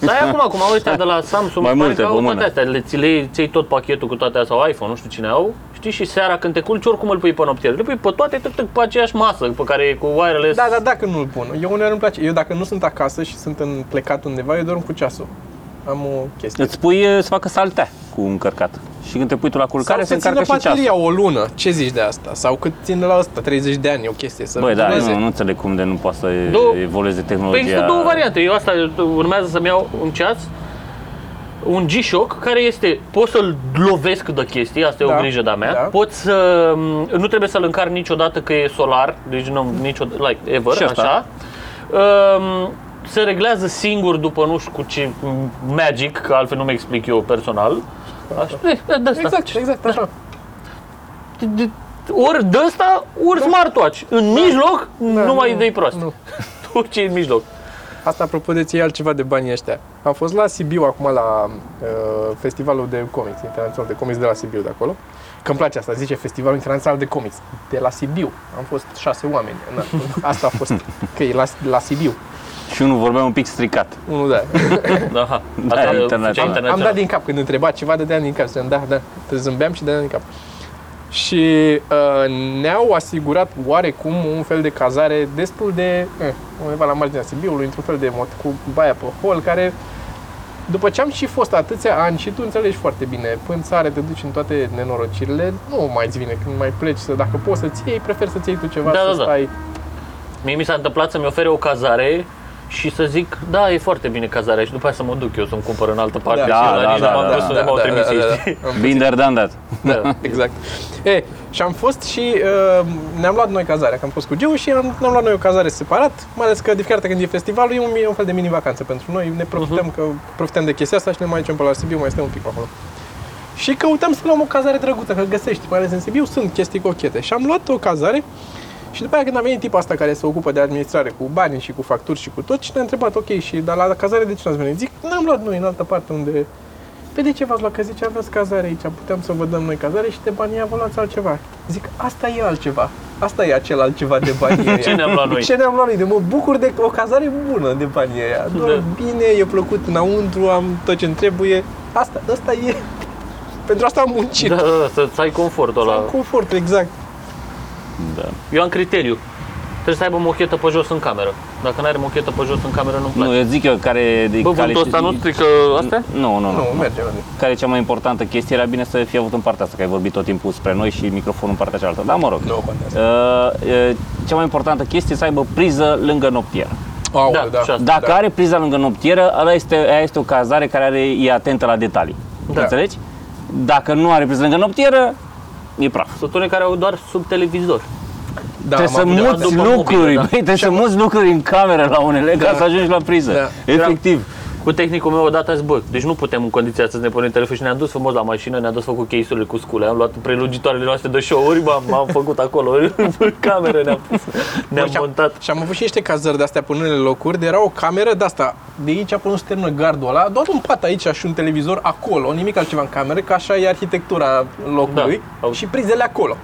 S1: Dar e acum, acum ăștia de la Samsung,
S2: Mai
S1: pare
S2: multe
S1: că au
S2: pe
S1: toate
S2: mână.
S1: astea, le ți le iei- ți iei tot pachetul cu toate astea, sau iPhone, nu știu cine au, știi, și seara când te culci, oricum îl pui pe noptier. Le pui pe toate, tâc, tâc, pe aceeași masă, pe care e cu wireless.
S3: Da, dar dacă nu-l pun. Eu uneori îmi place. Eu dacă nu sunt acasă și sunt în plecat undeva, eu dorm cu ceasul. Am o chestie.
S2: Îți pui eh, să facă saltea cu încărcat. Și când te pui tu la culcare, se
S3: Sau să
S2: încarcă
S3: țină
S2: și ceasul.
S3: bateria o lună. Ce zici de asta? Sau cât ține la asta? 30 de ani, e o chestie. Să
S2: Băi, da,
S3: dureze.
S2: nu, nu înțeleg cum de nu poate să
S1: Două-
S2: evolueze
S1: Păi
S2: tehnologia.
S1: există două variante. Eu asta urmează să-mi iau un ceas, un G-Shock care este, pot să-l lovesc de chestii, asta e
S3: Da,
S1: o grijă de-a mea.
S3: da.
S1: Pot să, nu trebuie să-l încarc niciodată că e solar, deci nu, niciodată, like, ever,
S2: Și asta.
S1: așa. Um, se reglează singur după nu știu cu ce magic, că altfel nu mi explic eu personal. Așa, de, de asta.
S3: Exact, exact, așa.
S1: De- de- Ori de asta, ori smartwatch. În mijloc, nu mai idei prost.
S3: Nu.
S1: Tot ce e în mijloc.
S3: Asta apropo de ți altceva de banii ăștia. Am fost la Sibiu acum la uh, festivalul de comics, internațional de comics de la Sibiu de acolo. Că îmi place asta, zice Festivalul Internațional de Comics. De la Sibiu. Am fost șase oameni. Na, asta a fost. Că e la, la Sibiu.
S2: Și unul vorbea un pic stricat.
S3: Unul de
S1: Da, Aha.
S2: Da,
S1: Asta e
S2: internațional.
S1: făcea
S3: Am
S1: internațional.
S3: dat din cap când întreba ceva, dădeam din cap. Ziceam, da, da, zâmbeam și dădeam din cap. Și uh, ne-au asigurat oarecum un fel de cazare destul de, eh, undeva la marginea Sibiului, într-un fel de mod cu baia pe hol, care după ce am și fost atâția ani și tu înțelegi foarte bine, până țară te duci în toate nenorocirile, nu mai îți vine când mai pleci, să, dacă poți să-ți iei, prefer să-ți iei tu ceva,
S1: Da,
S3: să
S1: da, da.
S3: stai.
S1: Mie mi s-a întâmplat să-mi ofere o cazare și să zic, da, e foarte bine cazarea și după aia să mă duc eu să-mi cumpăr în altă parte
S3: Da,
S1: și
S2: da,
S1: la
S2: da,
S1: nici
S2: da,
S1: nu m-am
S2: da,
S1: dus, nu m-au trimis ei, știi?
S3: Am
S2: Binder done that.
S1: Da.
S3: Exact. E, și am fost și uh, ne-am luat noi cazarea, că am fost cu Geu și am, ne-am luat noi o cazare separat, mai ales că de fiecare dată când e festivalul e un, e un fel de mini-vacanță pentru noi, ne profităm, că profităm de chestia asta și ne mai ducem pe la Sibiu, mai stăm un pic pe acolo. Și căutăm să luăm o cazare drăguță, că găsești, mai ales în Sibiu, sunt chestii cochete. Și am luat o cazare și după aia când a venit tipul asta care se ocupă de administrare cu bani și cu facturi și cu tot și ne-a întrebat, ok, și dar la cazare de ce n-ați venit? Zic, n-am luat noi în altă parte unde Păi de ce v-ați luat? Că zice, aveți cazare aici, putem să vă dăm noi cazare și de banii aia vă luați altceva. Zic, asta e altceva. Asta e acel altceva de banii ăia.
S1: Ce ne-am luat noi?
S3: Ce ne-am luat noi? De mă bucur de o cazare bună de banii ăia. Doar
S1: Da.
S3: bine, e plăcut înăuntru, am tot ce-mi trebuie. Asta, asta e. Pentru asta am muncit.
S1: Da, da, da, să-ți ai confortul ăla.
S3: Am confort, exact.
S2: Da.
S1: Eu am criteriu. Trebuie să aibă mochetă pe jos în cameră. Dacă nu are mochetă pe jos în cameră, nu-mi place.
S2: Nu, eu zic eu care... De
S1: Bă,
S2: care
S1: vântul ăsta nu strică astea?
S2: Nu, nu, nu.
S3: Nu, merge, merge.
S2: Care e cea mai importantă chestie? Era bine să fie avut în partea asta, că ai vorbit tot timpul spre noi și microfonul în partea cealaltă. Da, mă rog.
S3: Nu contează.
S2: Uh, uh, cea mai importantă chestie e să aibă priză lângă noptieră.
S3: Aoleu,
S1: Da,
S3: da,
S1: și asta.
S2: Dacă
S3: da.
S2: are priza lângă noptieră, ăla este, aia este o cazare care are, e atentă la detalii.
S3: Da.
S2: Înțelegi? Dacă nu are priză lângă noptieră, e praf.
S1: Sunt unii care au doar sub televizor.
S3: Da,
S2: trebuie să
S3: am avut
S2: muți
S1: după
S2: lucruri,
S1: mobilă, da.
S2: băi, trebuie să muți lucruri în cameră la unele ca
S3: Da.
S2: să ajungi la priză.
S3: Da.
S2: Efectiv.
S1: Cu tehnicul meu odată zis, bă, deci nu putem în condiția asta să ne punem telefon și ne-am dus frumos la mașină, ne-am dus făcut case-urile cu scule, am luat prelugitoarele noastre de show-uri, m-am, m-am făcut acolo, în cameră ne-am, pus, ne-am
S3: și am-
S1: montat.
S3: Și am avut și niște cazări de astea până în unele locuri, de era o cameră de asta, de aici până nu se termină gardul ăla, doar un pat aici și un televizor acolo, nimic altceva în cameră, că așa e arhitectura locului
S1: Da.
S3: și prizele acolo.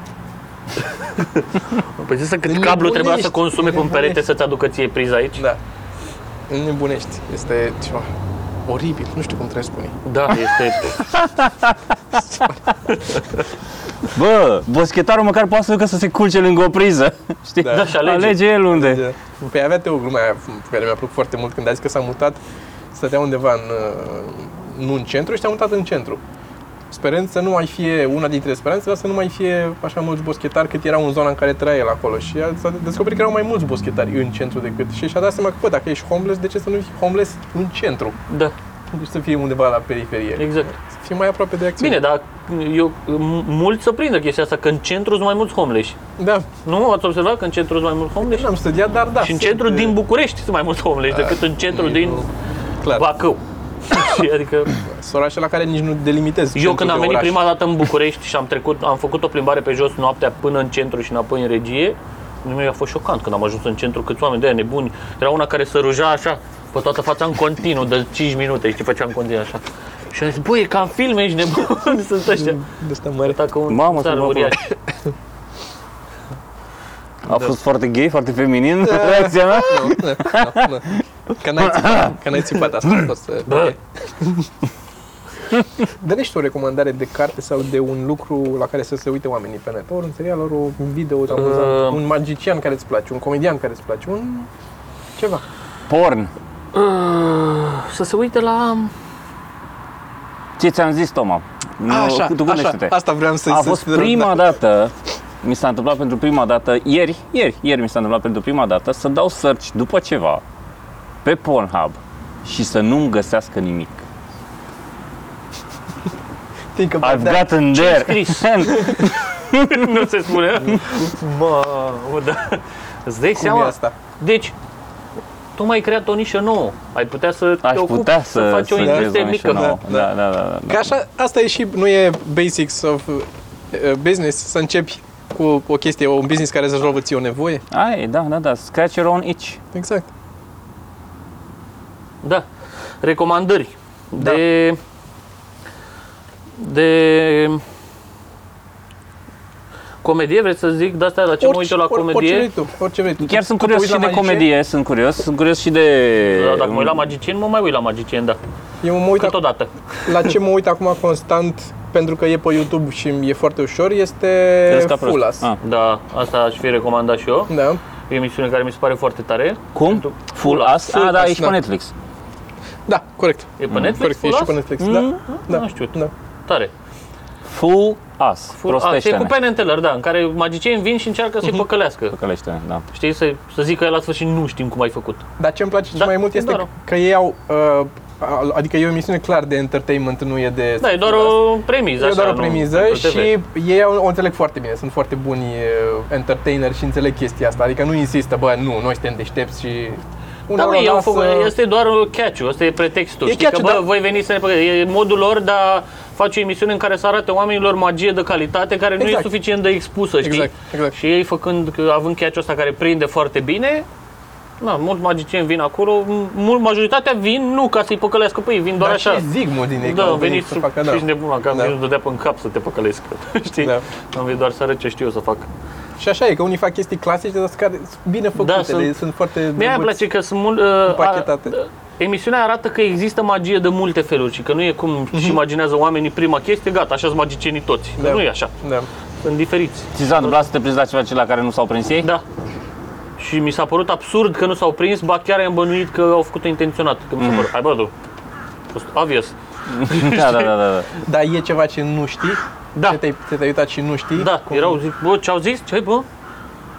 S1: Păi zis să cât
S3: Înnebunești,
S1: cablu trebuia să consume pe un perete
S3: înnebunești.
S1: să-ți aducă ție priza aici?
S3: Da. Nebunești. Este ceva oribil, nu știu cum trebuie să spune.
S1: Da, este...
S2: Bă, boschetarul măcar poate să ducă să se culce lângă o priză. Știi?
S3: Da.
S1: Da, și alege.
S2: Alege el unde.
S3: Păi avea Teo gluma aia care mi-a plăcut foarte mult când a zis că s-a mutat, stătea undeva în, uh, nu în centru și s-a mutat în centru. Sperând să nu mai fie una dintre speranțe, dar să nu mai fie așa mulți boschetari cât erau în zona în care trăia el acolo. Și a s-a descoperit că erau mai mulți boschetari în centru decât. Și și-a dat seama că, bă, dacă ești homeless, de ce să nu fii homeless în centru?
S1: Da,
S3: Deci să fie undeva la periferie.
S1: exact.
S3: Să fie mai aproape de acțiune.
S1: Bine, dar eu, m- mulți să prindă chestia asta, că în centru sunt mai mulți homeless.
S3: Da,
S1: Nu? Ați observat că în centru sunt mai mulți homeless?
S3: n-am studiat, dar da.
S1: Și în
S3: sunt,
S1: centru
S3: uh,
S1: din București sunt mai mulți homeless decât în centru din
S3: Clar.
S1: Bacău. Și adică
S3: Sunt orașe la care nici nu delimitez
S1: eu
S3: centrul
S1: când am
S3: de
S1: venit
S3: oraș.
S1: prima dată în București și am trecut, am făcut o plimbare pe jos noaptea până în centru și înapoi în regie, mi a fost șocant când am ajuns în centru, câți oameni de aia nebuni. Era una care se ruja așa, pe toată fața în continuu, de 5 minute, știi, făcea în continuu așa. Și am zis, băi, e ca în filme, ești nebun, sunt ăștia.
S3: De asta mă arăt.
S1: Arăta ca un
S2: Mamă,
S1: țar
S2: să mă
S1: uriaș.
S2: A fost foarte gay, foarte feminin reacția mea?
S3: Nu, nu, nu, nu. Că n-ai țipat, că n-ai țipat asta. A fost, uh,
S1: Bă.
S3: ok. Dă-ne și tu o recomandare de carte sau de un lucru la care să se uite oamenii pe net. Ori un serial, ori un video amuzant.
S1: Uh.
S3: Un magician care îți place, un comedian care îți place, un... ceva.
S2: Porn.
S1: Uh, să se uite la...
S2: Ce ți-am zis, Toma? Nu,
S3: așa,
S2: tu
S3: așa,
S2: gândește-te.
S3: asta vreau să
S2: A
S3: să-
S2: fost
S3: să-
S2: prima
S3: da.
S2: dată, mi s-a întâmplat pentru prima dată, ieri, ieri, ieri mi s-a întâmplat pentru prima dată să dau search după ceva pe Pornhub și să nu-mi găsească nimic.
S3: Think about
S2: I've
S3: that.
S2: gotten there.
S1: scris? nu se spune. Mă, da. Îți dai
S3: Cum e
S1: seama?
S3: asta?
S1: Deci, tu mai ai creat o nișă nouă. Ai putea să te
S2: Aș
S1: ocupi,
S2: putea
S1: să,
S2: să,
S1: faci o
S2: să creez
S1: industrie
S2: o nișă
S1: mică.
S2: nouă.
S3: Da,
S2: Da, da, da. da,
S3: Că așa, asta e și, nu e basics of uh, business, să începi cu o chestie, un business care să rezolvă ție o nevoie.
S2: Ai, da, da, da. Scratch your own itch.
S3: Exact.
S1: Da. Recomandări.
S3: Da.
S1: De... De... Comedie, vreți să zic de asta la ce mă uit eu la
S3: Orice
S1: comedie?
S3: vrei tu, orice vrei tu.
S2: Chiar
S3: Tu-
S2: sunt
S3: tu te
S2: curios
S3: uiți
S2: și
S3: la
S2: de
S3: magicieni?
S2: comedie, sunt curios, sunt curios și de...
S1: Da, dacă mă uit la magicieni, mă mai uit la magicieni, da.
S3: Eu mă uit ac-
S1: Câteodată.
S3: la ce mă uit acum constant, pentru că e pe YouTube și e foarte ușor, este
S2: Crezi ca prost.
S3: Full As.
S2: Ah.
S1: Da, asta aș fi recomandat și eu.
S3: Da.
S1: E o emisiune care mi se pare foarte tare.
S2: Cum?
S1: Pentru-
S2: Full As?
S3: Full
S2: Ah, da,
S3: As,
S2: ești
S3: da.
S2: pe Netflix.
S3: Da, corect.
S1: E pe Netflix?
S3: Corect, e
S1: Full
S3: și
S1: As?
S3: pe Netflix.
S1: Mm,
S3: Da. Da.
S1: Nu știu.
S3: Da.
S1: Tare.
S2: Full As.
S1: Full, a, e cu
S2: Prostește-ne.
S1: Penn and Teller, da, în care magicieni vin și încearcă
S3: Mhm.
S1: să-i păcălească.
S2: Păcălește, da.
S1: Știi, să, să zică el la sfârșit, nu știm cum ai făcut.
S3: Dar ce îmi place
S1: Da,
S3: cel mai mult
S1: e
S3: este
S1: doar o-
S3: că ei au, uh, adică e o emisiune clar de entertainment, nu e de...
S1: Da, e doar o premiză.
S3: E
S1: așa,
S3: doar o
S1: nu
S3: premiză
S1: pentru TV.
S3: și ei au- o înțeleg foarte bine, sunt foarte buni uh, entertaineri și înțeleg chestia asta, adică nu insistă, bă, nu, noi suntem deștepți și...
S1: Da,
S3: uneori
S1: mă,
S3: o
S1: ei au
S3: lasă-
S1: făcut, este doar catch-ul, ăsta e pretextul.
S3: E
S1: Știi că,
S3: catch-ul,
S1: bă,
S3: da.
S1: voi veniți să ne păcăleți. E modul lor de a face o emisiune în care să arate oamenilor magie de calitate care nu e
S3: Exact.
S1: suficient de expusă, știi?
S3: Exact, exact.
S1: Și ei făcând, că având catch-ul ăsta care prinde foarte bine, Na, mulți magicieni vin acolo, mult majoritatea vin nu ca să-i păcălească pe ei, vin doar
S3: Dar
S1: așa.
S3: și zic mă din ei că
S1: Da,
S3: au
S1: am
S3: venit
S1: venit
S3: să facă, da.
S1: și nebun, că am
S3: Da.
S1: venit dădea pe în cap să te păcălesc, știi?
S3: Da.
S1: Am venit doar să arăt ce știu eu să fac.
S3: Și așa e, că unii fac chestii clasice, dar care sunt bine făcute,
S1: Da,
S3: sunt,
S1: sunt-
S3: sunt foarte
S1: Mie îmi
S3: drăguți.
S1: place că sunt mult... Uh,
S3: Împachetate.
S1: a- Emisiunea arată că există magie de multe feluri și că nu e cum își imaginează oamenii prima chestie, gata, așa sunt magicienii toți. Că
S3: Mhm. Da.
S1: nu e așa,
S3: Da.
S1: sunt diferiți.
S2: Ți s-a întâmplat să te prinzi la ceva ce la care nu s-au prins ei?
S1: Da. Și mi s-a părut absurd că nu s-au prins, ba chiar am bănuit că au făcut-o intenționat. Că mi s-a părut, hai bă, tu, a fost obvious.
S2: da, da, da, da. da.
S3: Dar e ceva ce nu știi?
S1: Da.
S3: Ce te-ai, ce te-ai uitat și nu știi?
S1: Da, erau, zic, bă, ce-au zis? Ce bă?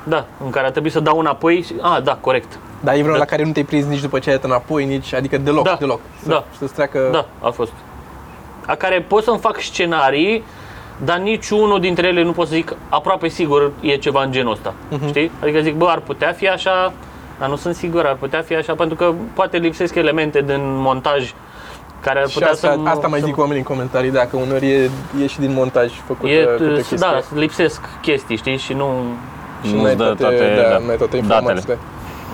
S1: Da, în care a trebuit să dau înapoi și, a, da, corect.
S3: Dar e vreunul
S1: Da.
S3: la care nu te-ai prins nici după ce ai dat înapoi, nici, adică deloc,
S1: Da.
S3: deloc. Să,
S1: Da.
S3: Să-ți treacă...
S1: Da, a fost. A care pot să-mi fac scenarii, dar niciunul dintre ele nu pot să zic aproape sigur e ceva în genul ăsta. Știi? Adică zic, bă, ar putea fi așa, dar nu sunt sigur, ar putea fi așa, pentru că poate lipsesc elemente din montaj care ar
S3: Și
S1: putea
S3: asta,
S1: să...
S3: asta mai
S1: să-
S3: zic oamenii în comentarii, dacă uneori e, e și din montaj făcută,
S1: E,
S3: făcută chestia.
S1: da, lipsesc chestii, știi, și nu...
S3: și
S2: Nu-ți
S3: n-ai
S2: dă
S3: toate,
S2: toate,
S3: da,
S2: da,
S3: n-ai toate
S2: datele.
S3: informațiile.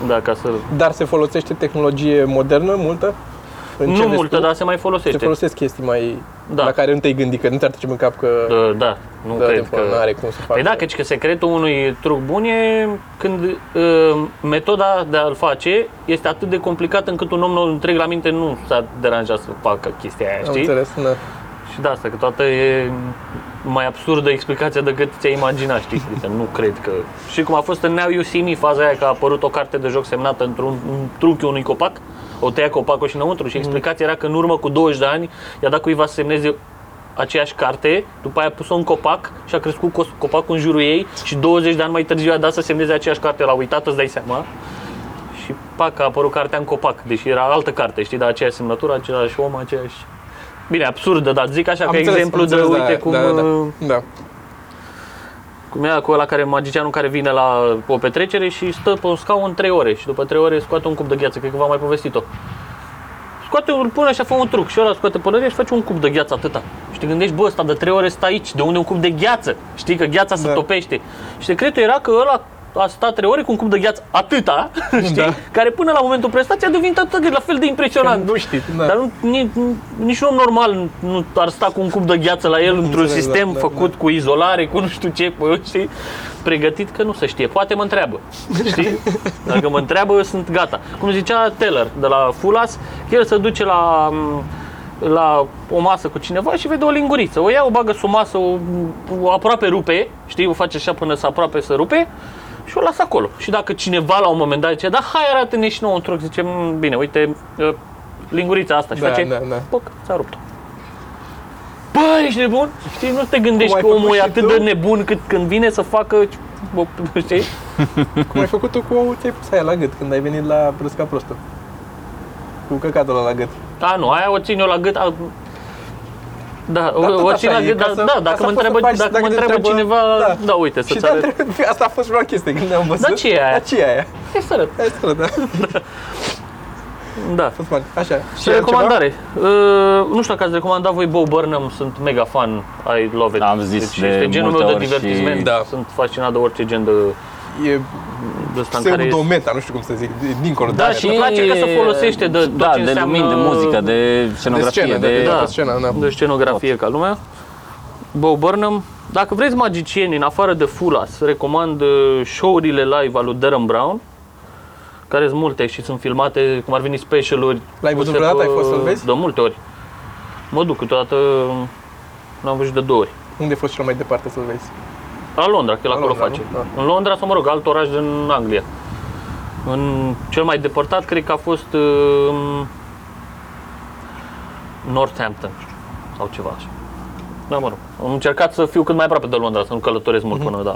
S1: Da, ca să...
S3: Dar se folosește tehnologie modernă, multă? În ce
S1: Nu
S3: vezi
S1: multă,
S3: tu?
S1: dar se mai
S3: Se
S1: folosește.
S3: folosesc chestii mai...
S1: Da.
S3: La care nu te-ai gândit, că nu te-ar trece în cap că...
S1: Da, da, nu
S3: da,
S1: cred
S3: că...
S1: că...
S3: Nu are cum să facă.
S1: Păi da, căci că secretul unui truc bun e când uh, metoda de a-l face este atât de complicată încât un om nou întreg la minte nu s-ar deranja să facă chestia aia,
S3: Am
S1: știi?
S3: înțeles, da.
S1: Și de asta, că toată e mai absurdă explicația decât ți-ai imagina, știi? Adică nu cred că... Și cum a fost în Now You See Me, faza aia că a apărut o carte de joc semnată într-un în trunchiul unui copac, o tăia copacul și înăuntru și explicația era că în urmă cu 20 de ani i-a dat cuiva să semneze aceeași carte, după aia a pus-o în copac și a crescut cos- copacul în jurul ei și 20 de ani mai târziu a dat să semneze aceeași carte, l-a uitat, îți dai seama. Și pac, a apărut cartea în copac, deși era altă carte, știi, dar aceeași semnătură, același om, aceeași... Bine, absurdă, dar zic așa
S3: Am
S1: ca
S3: înțeles,
S1: exemplu
S3: am
S1: de,
S3: înțeles,
S1: uite,
S3: da,
S1: cum,
S3: da, da,
S1: uh,
S3: da.
S1: Cum era cu ăla care, magicianul care vine la o petrecere și stă pe un scaun 3 ore și după 3 ore scoate un cup de gheață, cred că v-am mai povestit-o. Scoate, îl pune așa, fă un truc și ăla scoate pălăria și face un cup de gheață atâta. Și te gândești, bă, ăsta de 3 ore stă aici, de unde un cup de gheață? Știi că gheața se
S3: Da.
S1: topește. Și secretul era că ăla a stat trei ore cu un cup de gheață atâta, știi,
S3: Da.
S1: care până la momentul prestației a devenit atât de la fel de impresionant.
S3: Nu știi, da.
S1: Dar nu, ni, nici un om normal nu ar sta cu un cup de gheață la el într-un
S3: Înțeleg,
S1: sistem
S3: da, da,
S1: făcut cu izolare, cu nu știu ce, păi, știi, pregătit că nu se știe. Poate mă întreabă, știi? Dacă mă întreabă, eu sunt gata. Cum zicea Teller de la Fulas, el se duce la la o masă cu cineva și vede o linguriță. O ia, o bagă sub masă, o, o aproape rupe, știi, o face așa până să aproape să rupe și o lasă acolo. Și dacă cineva la un moment dat zice, da, hai arată-ne și nouă un truc, zice, "Mm, bine, uite, uh, lingurița asta și
S3: Da,
S1: face,
S3: da, da.
S1: poc, s-a rupt. Bă, ești nebun? Știi, nu te gândești
S3: Cum ai
S1: că omul
S3: făcut
S1: e
S3: și
S1: atât
S3: tu?
S1: de nebun cât când vine să facă, bă, știi?
S3: Cum ai făcut tu cu ți-ai pus aia la gât când ai venit la Brăsca Prostul? Cu căcatul ăla la gât.
S1: A, nu, aia o țin eu la gât. A, da,
S3: tot
S1: o, o
S3: așa
S1: țin la
S3: e,
S1: gât,
S3: ca
S1: da,
S3: să-
S1: da,
S3: ca
S1: dacă
S3: să
S1: mă
S3: poți să
S1: întreabă,
S3: faci-
S1: dacă
S3: dacă
S1: mă
S3: te
S1: întreabă
S3: întreabă-
S1: cineva,
S3: da.
S1: da, uite,
S3: Și
S1: să-ți
S3: da,
S1: arăt.
S3: asta a fost vreo chestie când ne-am văzut.
S1: Da, ce e aia?
S3: Da, ce e aia?
S1: Hai să arăt.
S3: Hai să arăt, da.
S1: Da.
S3: Fost fain. Așa.
S1: Și recomandare. Uh, nu știu dacă ați recomandat voi Bo Burnham, sunt mega fan, I love it.
S2: Am zis de
S1: este genul
S2: multe
S1: meu de
S2: ori și-
S1: divertisment,
S3: Da.
S1: sunt fascinat de orice gen de,
S3: E
S1: de ăsta în care
S3: pseudo-meta, nu știu cum să zic, e dincolo
S1: Da,
S3: de
S1: și îmi place că se folosește de tot
S2: da,
S1: ce
S2: de
S1: înseamnă-
S2: lumini, de muzică, de
S3: de
S2: scenografie,
S3: scenă, de,
S2: de,
S3: de,
S1: da.
S3: de scenă, da.
S1: de scenografie ca lumea. Bo Burnham. Dacă vreți magicieni, în afară de Fulas, recomand uh, show-urile live al lui Darren Brown, care sunt multe și sunt filmate, cum ar veni specialuri.
S3: L-ai văzut
S1: puse
S3: vreodată?
S1: pe-
S3: Ai fost să-l vezi?
S1: De multe ori. Mă duc câteodată, l-am văzut de două ori.
S3: Unde ai fost cel mai departe să-l vezi?
S1: La Londra, că el
S3: La
S1: acolo
S3: Londra,
S1: face.
S3: nu? Da.
S1: În Londra sau, mă rog, alt oraș din Anglia. În cel mai depărtat, cred că a fost uh, Northampton sau ceva așa. Da, mă rog. Am încercat să fiu cât mai aproape de Londra, să nu călătoresc mult până, da.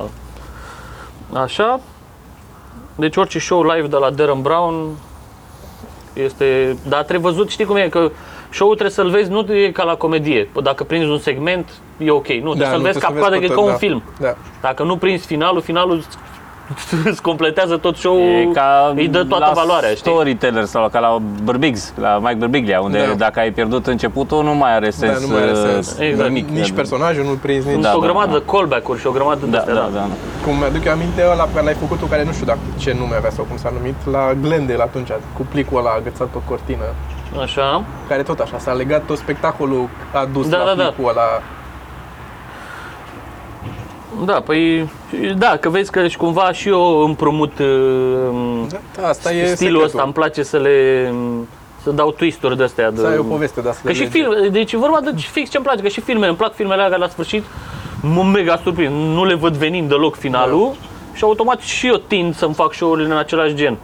S1: Așa. Deci orice show live de la Darren Brown este... Dar trebuie văzut, știi cum e, că show-ul trebuie să-l vezi, nu e ca la comedie. Dacă prinzi un segment, e ok. Nu, trebuie să-l
S3: nu
S1: vezi
S3: trebuie
S1: cap
S3: să
S1: coadă,
S3: vezi
S1: că e
S3: tot,
S1: ca un
S3: da.
S1: film.
S3: Da.
S1: Dacă nu prinzi finalul, finalul îți completează tot show
S2: E ca
S1: îi dă toată
S2: la
S1: valoarea, știi?
S2: Storyteller sau ca la Birbigs, la Mike Birbiglia, unde
S3: Da.
S2: dacă ai pierdut începutul, nu mai are sens,
S3: nu mai are
S2: uh,
S3: sens.
S1: Exact.
S2: nimic.
S3: Nici personajul nu-l prinzi, nici...
S1: Sunt
S2: Da,
S1: o
S2: da,
S1: grămadă
S2: da.
S1: de callback-uri și o grămadă de
S2: Da,
S1: astea,
S2: da, da. da.
S3: Cum mi-aduc eu aminte, ăla pe care l-ai făcut tu, care nu știu dacă ce nume avea sau cum s-a numit, la Glendale atunci, cu plicul ăla agățat pe cortină,
S1: Așa.
S3: care tot așa, s-a legat tot spectacolul adus
S1: Da,
S3: la
S1: da, da.
S3: plicul ăla.
S1: Da, păi, da, că vezi că și cumva și eu împrumut uh,
S3: Da, da, asta e
S1: stilul
S3: secretul.
S1: ăsta, îmi place să le să dau twist-uri de astea. De,
S3: Să ai o poveste de asta.
S1: Că și film, deci e vorba de fix ce îmi place, că și filmele, îmi plac filmele alea care la sfârșit mă mega surprind, nu le văd venind deloc finalul și automat și eu tind să-mi fac show-urile în același gen.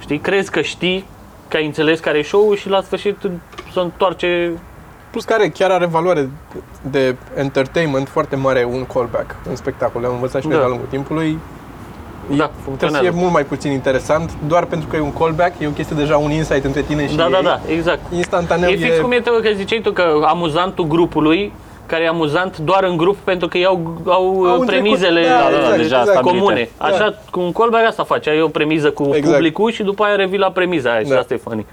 S1: Știi, crezi că știi, că ai înțeles care e show și la sfârșit se întoarce
S3: Plus care chiar are valoare de entertainment foarte mare un callback în spectacol. Am învățat și noi
S1: Da.
S3: de-a lungul timpului.
S1: Da,
S3: Trebuie să
S1: funcționează.
S3: fie mult mai puțin interesant, doar pentru că e un callback, e o chestie deja un insight între tine și
S1: Da, da,
S3: ei.
S1: da, exact.
S3: Instantaneu
S1: E fix cum e tu, că ziceai tu că amuzantul grupului care e amuzant doar în grup pentru că iau, au,
S3: Au
S1: uh, premizele
S3: întrecut- da,
S2: da,
S3: exact,
S2: deja
S3: exact.
S2: stabilite.
S1: comune.
S3: Da.
S1: Așa, cu un callback asta face, ai o premiză cu
S3: Exact.
S1: publicul și după aia revii la premiza aia și
S3: Da.
S1: asta e funny.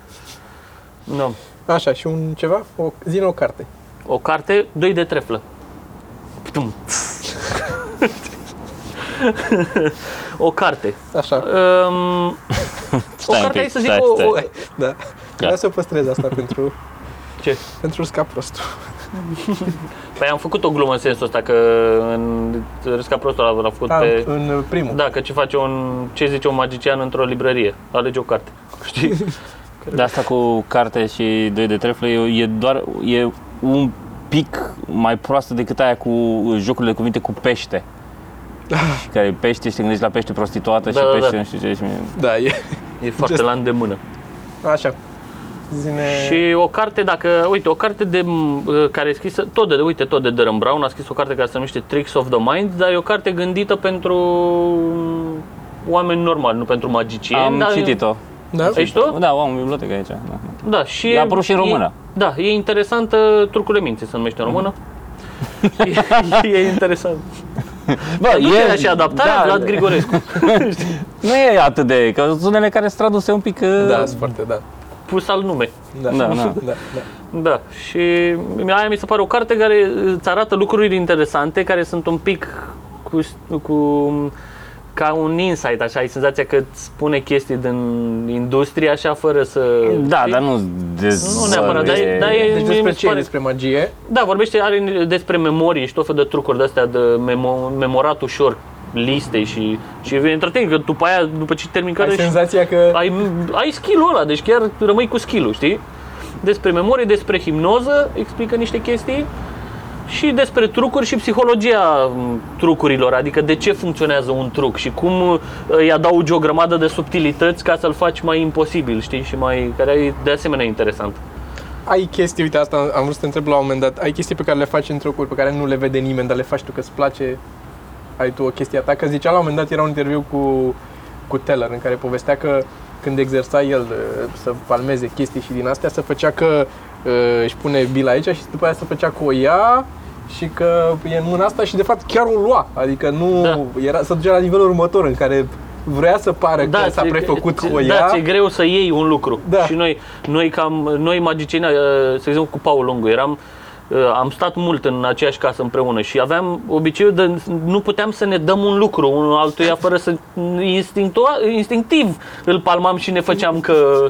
S1: No.
S3: Așa, și un ceva? O, zi o carte.
S1: O carte, doi de treflă. Ptum. o carte.
S3: Așa.
S1: Um, o
S2: Stai un
S1: carte,
S2: pic,
S1: hai să zic,
S2: stai,
S1: o,
S2: stai.
S1: o,
S3: Da. Vreau să păstrez asta pentru,
S1: ce?
S3: pentru scap prostul.
S1: Păi am făcut o glumă în sensul ăsta că în Râsca Prostul l-a l-a făcut
S3: Da,
S1: pe...
S3: în primul.
S1: Da, că ce face un, ce zice un magician într-o librărie? Alege o carte. Știi?
S2: De asta cu carte și doi de treflă e, e doar e un pic mai proastă decât aia cu jocurile de cuvinte cu pește. și care pește și te gândești la pește prostituată
S1: Da,
S2: și
S1: da,
S2: pește
S1: da.
S2: nu știu ce. Și mie-
S3: Da, e.
S1: E foarte
S3: Just-
S1: la îndemână.
S3: Așa. Zine...
S1: Și o carte, dacă, uite, o carte de, m, care e scrisă, tot de, uite, tot de Darren Brown, a scris o carte care se numește Tricks of the Mind, dar e o carte gândită pentru oameni normali, nu pentru magicieni.
S2: Am
S1: dar,
S2: citit-o.
S3: Da?
S1: Ești tu?
S2: Da, o am în bibliotecă aici. Da.
S1: Da, și
S2: A apărut și în română.
S1: E, da, e interesantă, Trucurile minții se numește în română. e, e interesant.
S2: Bă,
S1: Nu e și adaptarea,
S2: da,
S1: Vlad Grigorescu.
S2: Nu e atât de, că sunt unele care sunt traduse un pic... uh,
S3: Da, sunt foarte, da.
S1: Pus al nume.
S3: Da,
S2: Da, da.
S3: da, da.
S1: Da, și aia mi se pare o carte care îți arată lucruri interesante, care sunt un pic cu, cu ca un insight, așa, ai senzația că îți spune chestii din industrie, așa, fără să...
S2: Da,
S1: știi?
S2: dar nu
S1: Nu neapărat, dar e- dar e-
S3: Deci
S1: mie
S3: despre
S1: mi se
S3: ce e?
S1: pare-
S3: Despre magie?
S1: Da, vorbește, are despre memorii și tot fel de trucuri de astea de memo, memorat ușor liste și, și e entertaining, că după aia, după ce termin
S3: Ai
S1: care
S3: senzația că...
S1: ai, ai skill-ul ăla, deci chiar rămâi cu skill-ul, știi? Despre memorie, despre hipnoză, explică niște chestii și despre trucuri și psihologia m, trucurilor, adică de ce funcționează un truc și cum uh, îi adaugi o grămadă de subtilități ca să-l faci mai imposibil, știi? Și mai, care e de asemenea interesant.
S3: Ai chestii, uite asta am vrut să te întreb la un moment dat, ai chestii pe care le faci în trucuri pe care nu le vede nimeni, dar le faci tu că îți place, ai tu o chestie a ta, că zicea la un moment dat, era un interviu cu, cu Teller în care povestea că când exersa el uh, să palmeze chestii și din astea, să făcea că uh, își pune bila aici și după aia să făcea cu o ia și că e în mâna asta și de fapt chiar o lua, adică nu
S1: Da.
S3: era, să ducea la nivelul următor în care vrea să pară că s-a
S1: ți-
S3: prefăcut
S1: ți-
S3: cu o
S1: Da,
S3: ia.
S1: ți-e greu să iei un lucru.
S3: Da.
S1: Și noi, noi cam, noi magicieni, uh, să exemplu cu Paul Lungu, eram, uh, am stat mult în aceeași casă împreună și aveam obiceiul de nu puteam să ne dăm un lucru unul altuia fără să instinctua- instinctiv îl palmam și ne făceam că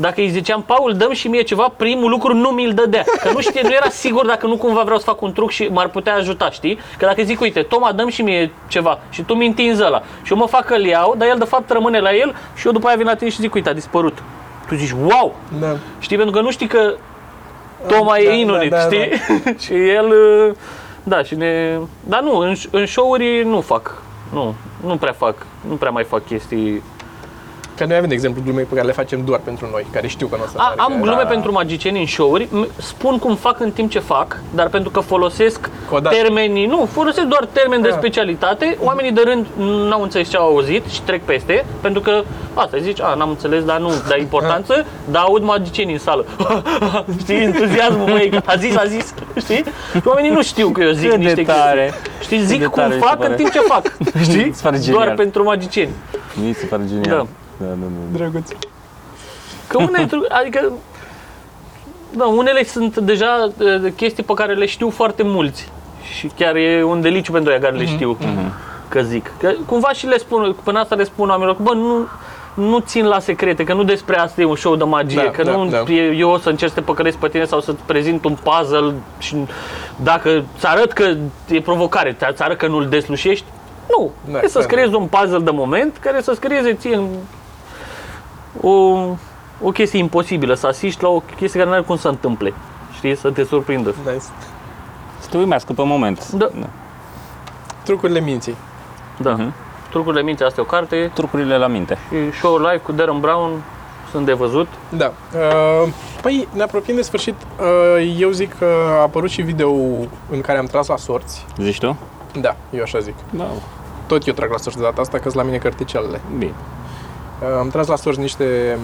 S1: dacă îi ziceam, Paul, dăm și mie ceva, primul lucru nu mi-l dădea. Că nu știe, nu era sigur dacă nu cumva vreau să fac un truc și m-ar putea ajuta, știi? Că dacă zic, uite, Toma, dăm și mie ceva și tu mi întinzi ăla și eu mă fac că îl iau, dar el de fapt rămâne la el și eu după aia vin la tine și zic, uite, a dispărut. Tu zici, wow!
S3: Da.
S1: Știi, pentru că nu știi că Toma
S3: Da,
S1: e inunit,
S3: da, da,
S1: știi? și el, uh, da, și ne... Dar nu, în, în show-uri nu fac. Nu, nu prea fac, nu prea mai fac chestii
S3: Că noi avem, de exemplu, glume pe care le facem doar pentru noi, care știu că nu o să
S1: A,
S3: meargă.
S1: am glume
S2: da.
S1: pentru magicieni în show-uri, m- spun cum fac în timp ce fac, dar pentru că folosesc
S3: Codat.
S1: termenii, nu, folosesc doar termeni de
S3: Da.
S1: specialitate, oamenii de rând n-au înțeles ce au auzit și trec peste, pentru că asta zici, a, n-am înțeles, dar nu dai importanță, dar aud magicieni în sală. știi, entuziasmul, măi, că a zis, a zis, știi? Și oamenii nu știu că eu zic
S2: Cât de
S1: niște
S2: tare.
S1: chestii. Știi, zic
S2: de
S1: cum
S2: tare mi se
S1: fac
S2: pare.
S1: în timp ce fac, știi?
S2: Mi se pare
S1: Doar
S2: genial.
S1: pentru magicieni.
S2: Mi se pare genial.
S1: Da.
S2: Da, da, da.
S3: Drăguț.
S1: Că unele, tru- adică, da, unele sunt deja uh, chestii pe care le știu foarte mulți. Și chiar e un deliciu pentru ei care le știu, că zic. Că cumva și le spun, până asta le spun oamenilor, că, bă, nu, nu țin la secrete, că nu despre asta e un show de magie,
S3: Da,
S1: că
S3: da,
S1: nu
S3: da.
S1: e, eu o să încerc să te păcălesc pe tine sau să-ți prezint un puzzle și dacă îți arăt că e provocare, îți arăt că nu-l deslușești, nu.
S3: Da,
S1: e să-ți
S3: da,
S1: creezi un puzzle de moment care să-ți creeze ție în o, o chestie imposibilă, să asiști la o chestie care nu are cum să întâmple. Știi? Să te surprindă.
S3: Nice.
S2: Să te uimească pe moment.
S1: Da.
S3: Trucurile minții.
S1: Da. Trucurile minții, asta e o carte
S2: Trucurile la minte.
S1: și Show Live cu Darren Brown sunt de văzut.
S3: Da. Uh, păi, ne apropiem de sfârșit. Uh, eu zic că a apărut și video în care am tras la sorți.
S2: Zici tu?
S3: Da, eu așa zic.
S2: Da.
S3: Tot eu trag la sorți de data asta, că la mine cărticelele.
S2: Bine.
S3: Uh, am tras la sorți niște...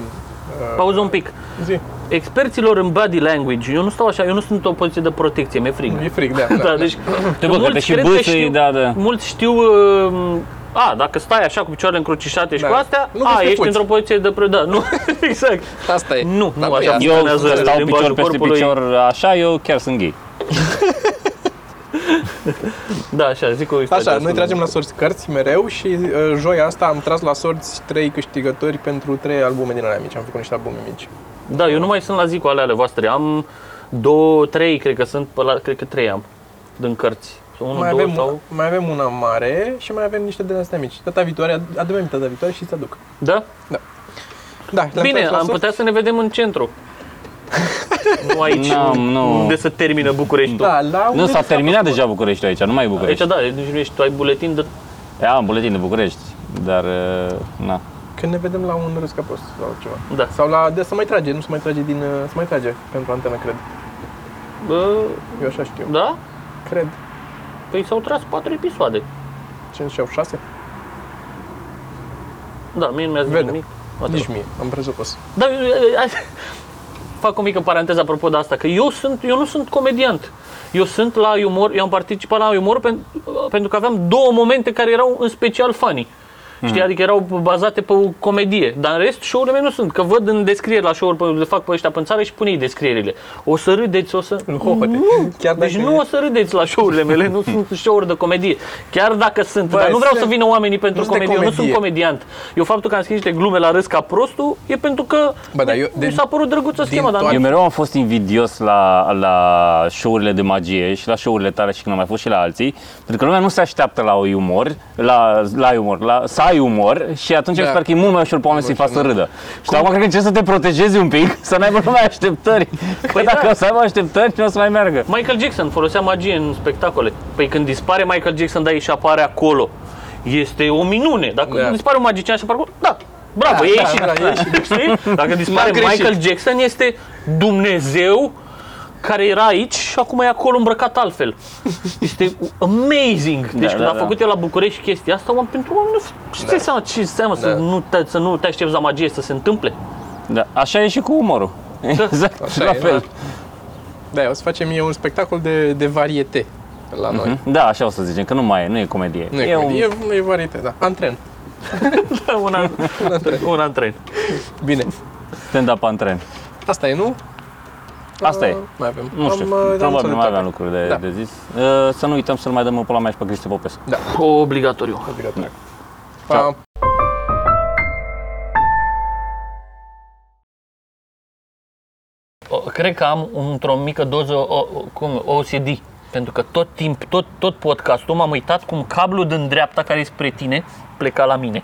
S3: Uh,
S1: Pauză un pic.
S3: zi.
S1: Experților în body language, eu nu stau așa, eu nu sunt o poziție de protecție, mi-e frig.
S3: E fric, da.
S1: Da, deci
S2: Te bă, că te
S1: mulți
S2: și
S1: cred că
S2: bâsâi,
S1: știu-
S2: da, da.
S1: Mulți știu uh, a, dacă stai așa cu picioarele încrucișate și
S3: Da.
S1: cu astea,
S3: Nu
S1: a,
S3: vezi pe
S1: ești
S3: puți.
S1: într-o poziție de pre... Da, nu, exact.
S3: Asta e.
S1: Nu,
S3: Dar
S1: nu,
S3: e
S1: așa
S3: asta.
S2: Eu
S1: funcționează
S2: să stau
S1: limbajul
S2: picior peste
S1: corpului.
S2: picior așa, eu chiar sunt gay.
S1: Da, așa, zic o istorie
S3: Așa, noi
S1: destul de-
S3: tragem la sorți cărți mereu și uh, joia asta am tras la sorți trei câștigători pentru trei albume din alea mici. Am făcut niște albume mici.
S1: Da, eu nu mai sunt la zi cu ale ale voastre. Am două, trei, cred că sunt, pe la, cred că trei am, din cărți. Sau Unul,
S3: Mai
S1: două
S3: avem,
S1: sau...
S3: una, mai avem una mare și mai avem niște de astea mici. Data viitoare, ad- adu-mi aminte data viitoare și îți aduc.
S1: Da?
S3: Da, le-am
S1: Bine,
S3: tras la
S1: am
S3: sorți.
S1: putea să ne vedem în centru. Nu aici,
S2: N-am, nu.
S1: unde se termină Bucureștiul.
S3: Da, la
S2: Nu,
S3: unde
S2: s-a
S3: s-a
S2: terminat
S3: făcut?
S2: deja București aici, nu mai e
S1: Aici,
S2: București.
S1: da, nici nu ești, tu ai buletin de...
S2: Eu am buletin de București, dar uh, na.
S3: Când ne vedem la un râs ca prost sau ceva.
S1: Da.
S3: Sau la, de să mai trage, nu să mai trage din, uh, să mai trage pentru antenă, cred.
S1: Bă,
S3: Eu așa știu.
S1: da?
S3: Cred.
S1: Păi s-au tras patru episoade.
S3: 5 sau 6?
S1: Da, mie nu mi-a zis
S3: Vedem.
S1: nimic.
S3: Nici mie, am presupus.
S1: Da, fac o mică paranteză apropo de asta, că eu, sunt, eu nu sunt comediant. Eu sunt la umor, eu am participat la umor pen, pentru că aveam două momente care erau în special funny. Știi, adică erau bazate pe o comedie. Dar în rest, show-urile mele nu sunt. Că văd în descriere la show-uri, pe- le fac pe ăștia pe țară și pune ei descrierile. O să râdeți, o să...
S3: Nu, hohote.
S1: Nu,
S3: Chiar
S1: deci
S3: dacă
S1: nu
S3: e-
S1: o să râdeți la show-urile mele, nu sunt show-uri de comedie. Chiar dacă sunt,
S3: Bă,
S1: dar nu vreau
S3: sunt-
S1: să vină oamenii pentru
S3: nu sunt de
S1: comedie, eu nu sunt
S3: comedie.
S1: comediant. Eu faptul că am scris niște glume la râs ca prostul, e pentru că
S3: Bă, dar eu-
S1: mi
S3: din-
S1: s-a părut drăguță schema, dar
S3: toate-
S2: Eu
S1: nu...
S2: mereu am fost invidios la, la show-urile de magie și la show-urile tale și când am mai fost și la alții, pentru că lumea nu se așteaptă la umor, la, la umor, la, să ai umor și atunci
S3: Da.
S2: da. sper că e mult mai ușor pe oameni să-i faci să râdă. Și acum cred că încerci să te protejezi un pic, să n-aibă lumea așteptări. Că
S1: Păi
S2: dacă
S1: da.
S2: o să aibă așteptări, nu o să mai meargă.
S1: Michael Jackson folosea magie în spectacole. Păi când dispare Michael Jackson, da, și apare acolo. Este o minune. Dacă
S3: Da.
S1: dispare un magician și apare acolo, da, bravo,
S3: Da,
S1: e
S3: da,
S1: ieșit.
S3: da, e ieșit.
S1: Știi? Dacă dispare
S3: N-a greșit.
S1: Michael Jackson, este Dumnezeu care era aici și acum e acolo îmbrăcat altfel. Este amazing. Deci
S2: Da,
S1: când
S2: da,
S1: a
S2: da.
S1: făcut el la București chestia asta, oameni, pentru oameni nu știi da. seama ce înseamnă să,
S3: Da.
S1: nu te, să nu te aștepți la magie să se întâmple.
S2: Da, așa e și cu umorul. Exact,
S3: Așa
S2: la
S3: e,
S2: fel.
S3: Da, o să facem e un spectacol de, de varieté la noi.
S2: Da, așa o să zicem, că nu mai e, nu e comedie.
S3: Nu e,
S2: e
S3: comedie, e, e varieté, da. Antren.
S1: un, an, un antren.
S3: Bine.
S2: stand-up antren.
S3: Asta e, nu?
S2: Asta e.
S3: Uh, Mai avem.
S2: Nu știu,
S3: Am, uh, am
S2: probabil
S3: înțeles
S2: mai aveam
S3: toate.
S2: lucruri de,
S3: Da.
S2: de zis. Uh, Să nu uităm să-l mai dăm în pula mea și pe Cristi Popescu.
S3: Da,
S1: Obligatoriu.
S3: obligatoriu.
S2: Ciao.
S3: Pa.
S1: O, Cred că am într-o mică doză o, o, cum, OCD. Pentru că tot timp, tot, tot podcastul m-am uitat cum cablul din dreapta care e spre tine pleca la mine.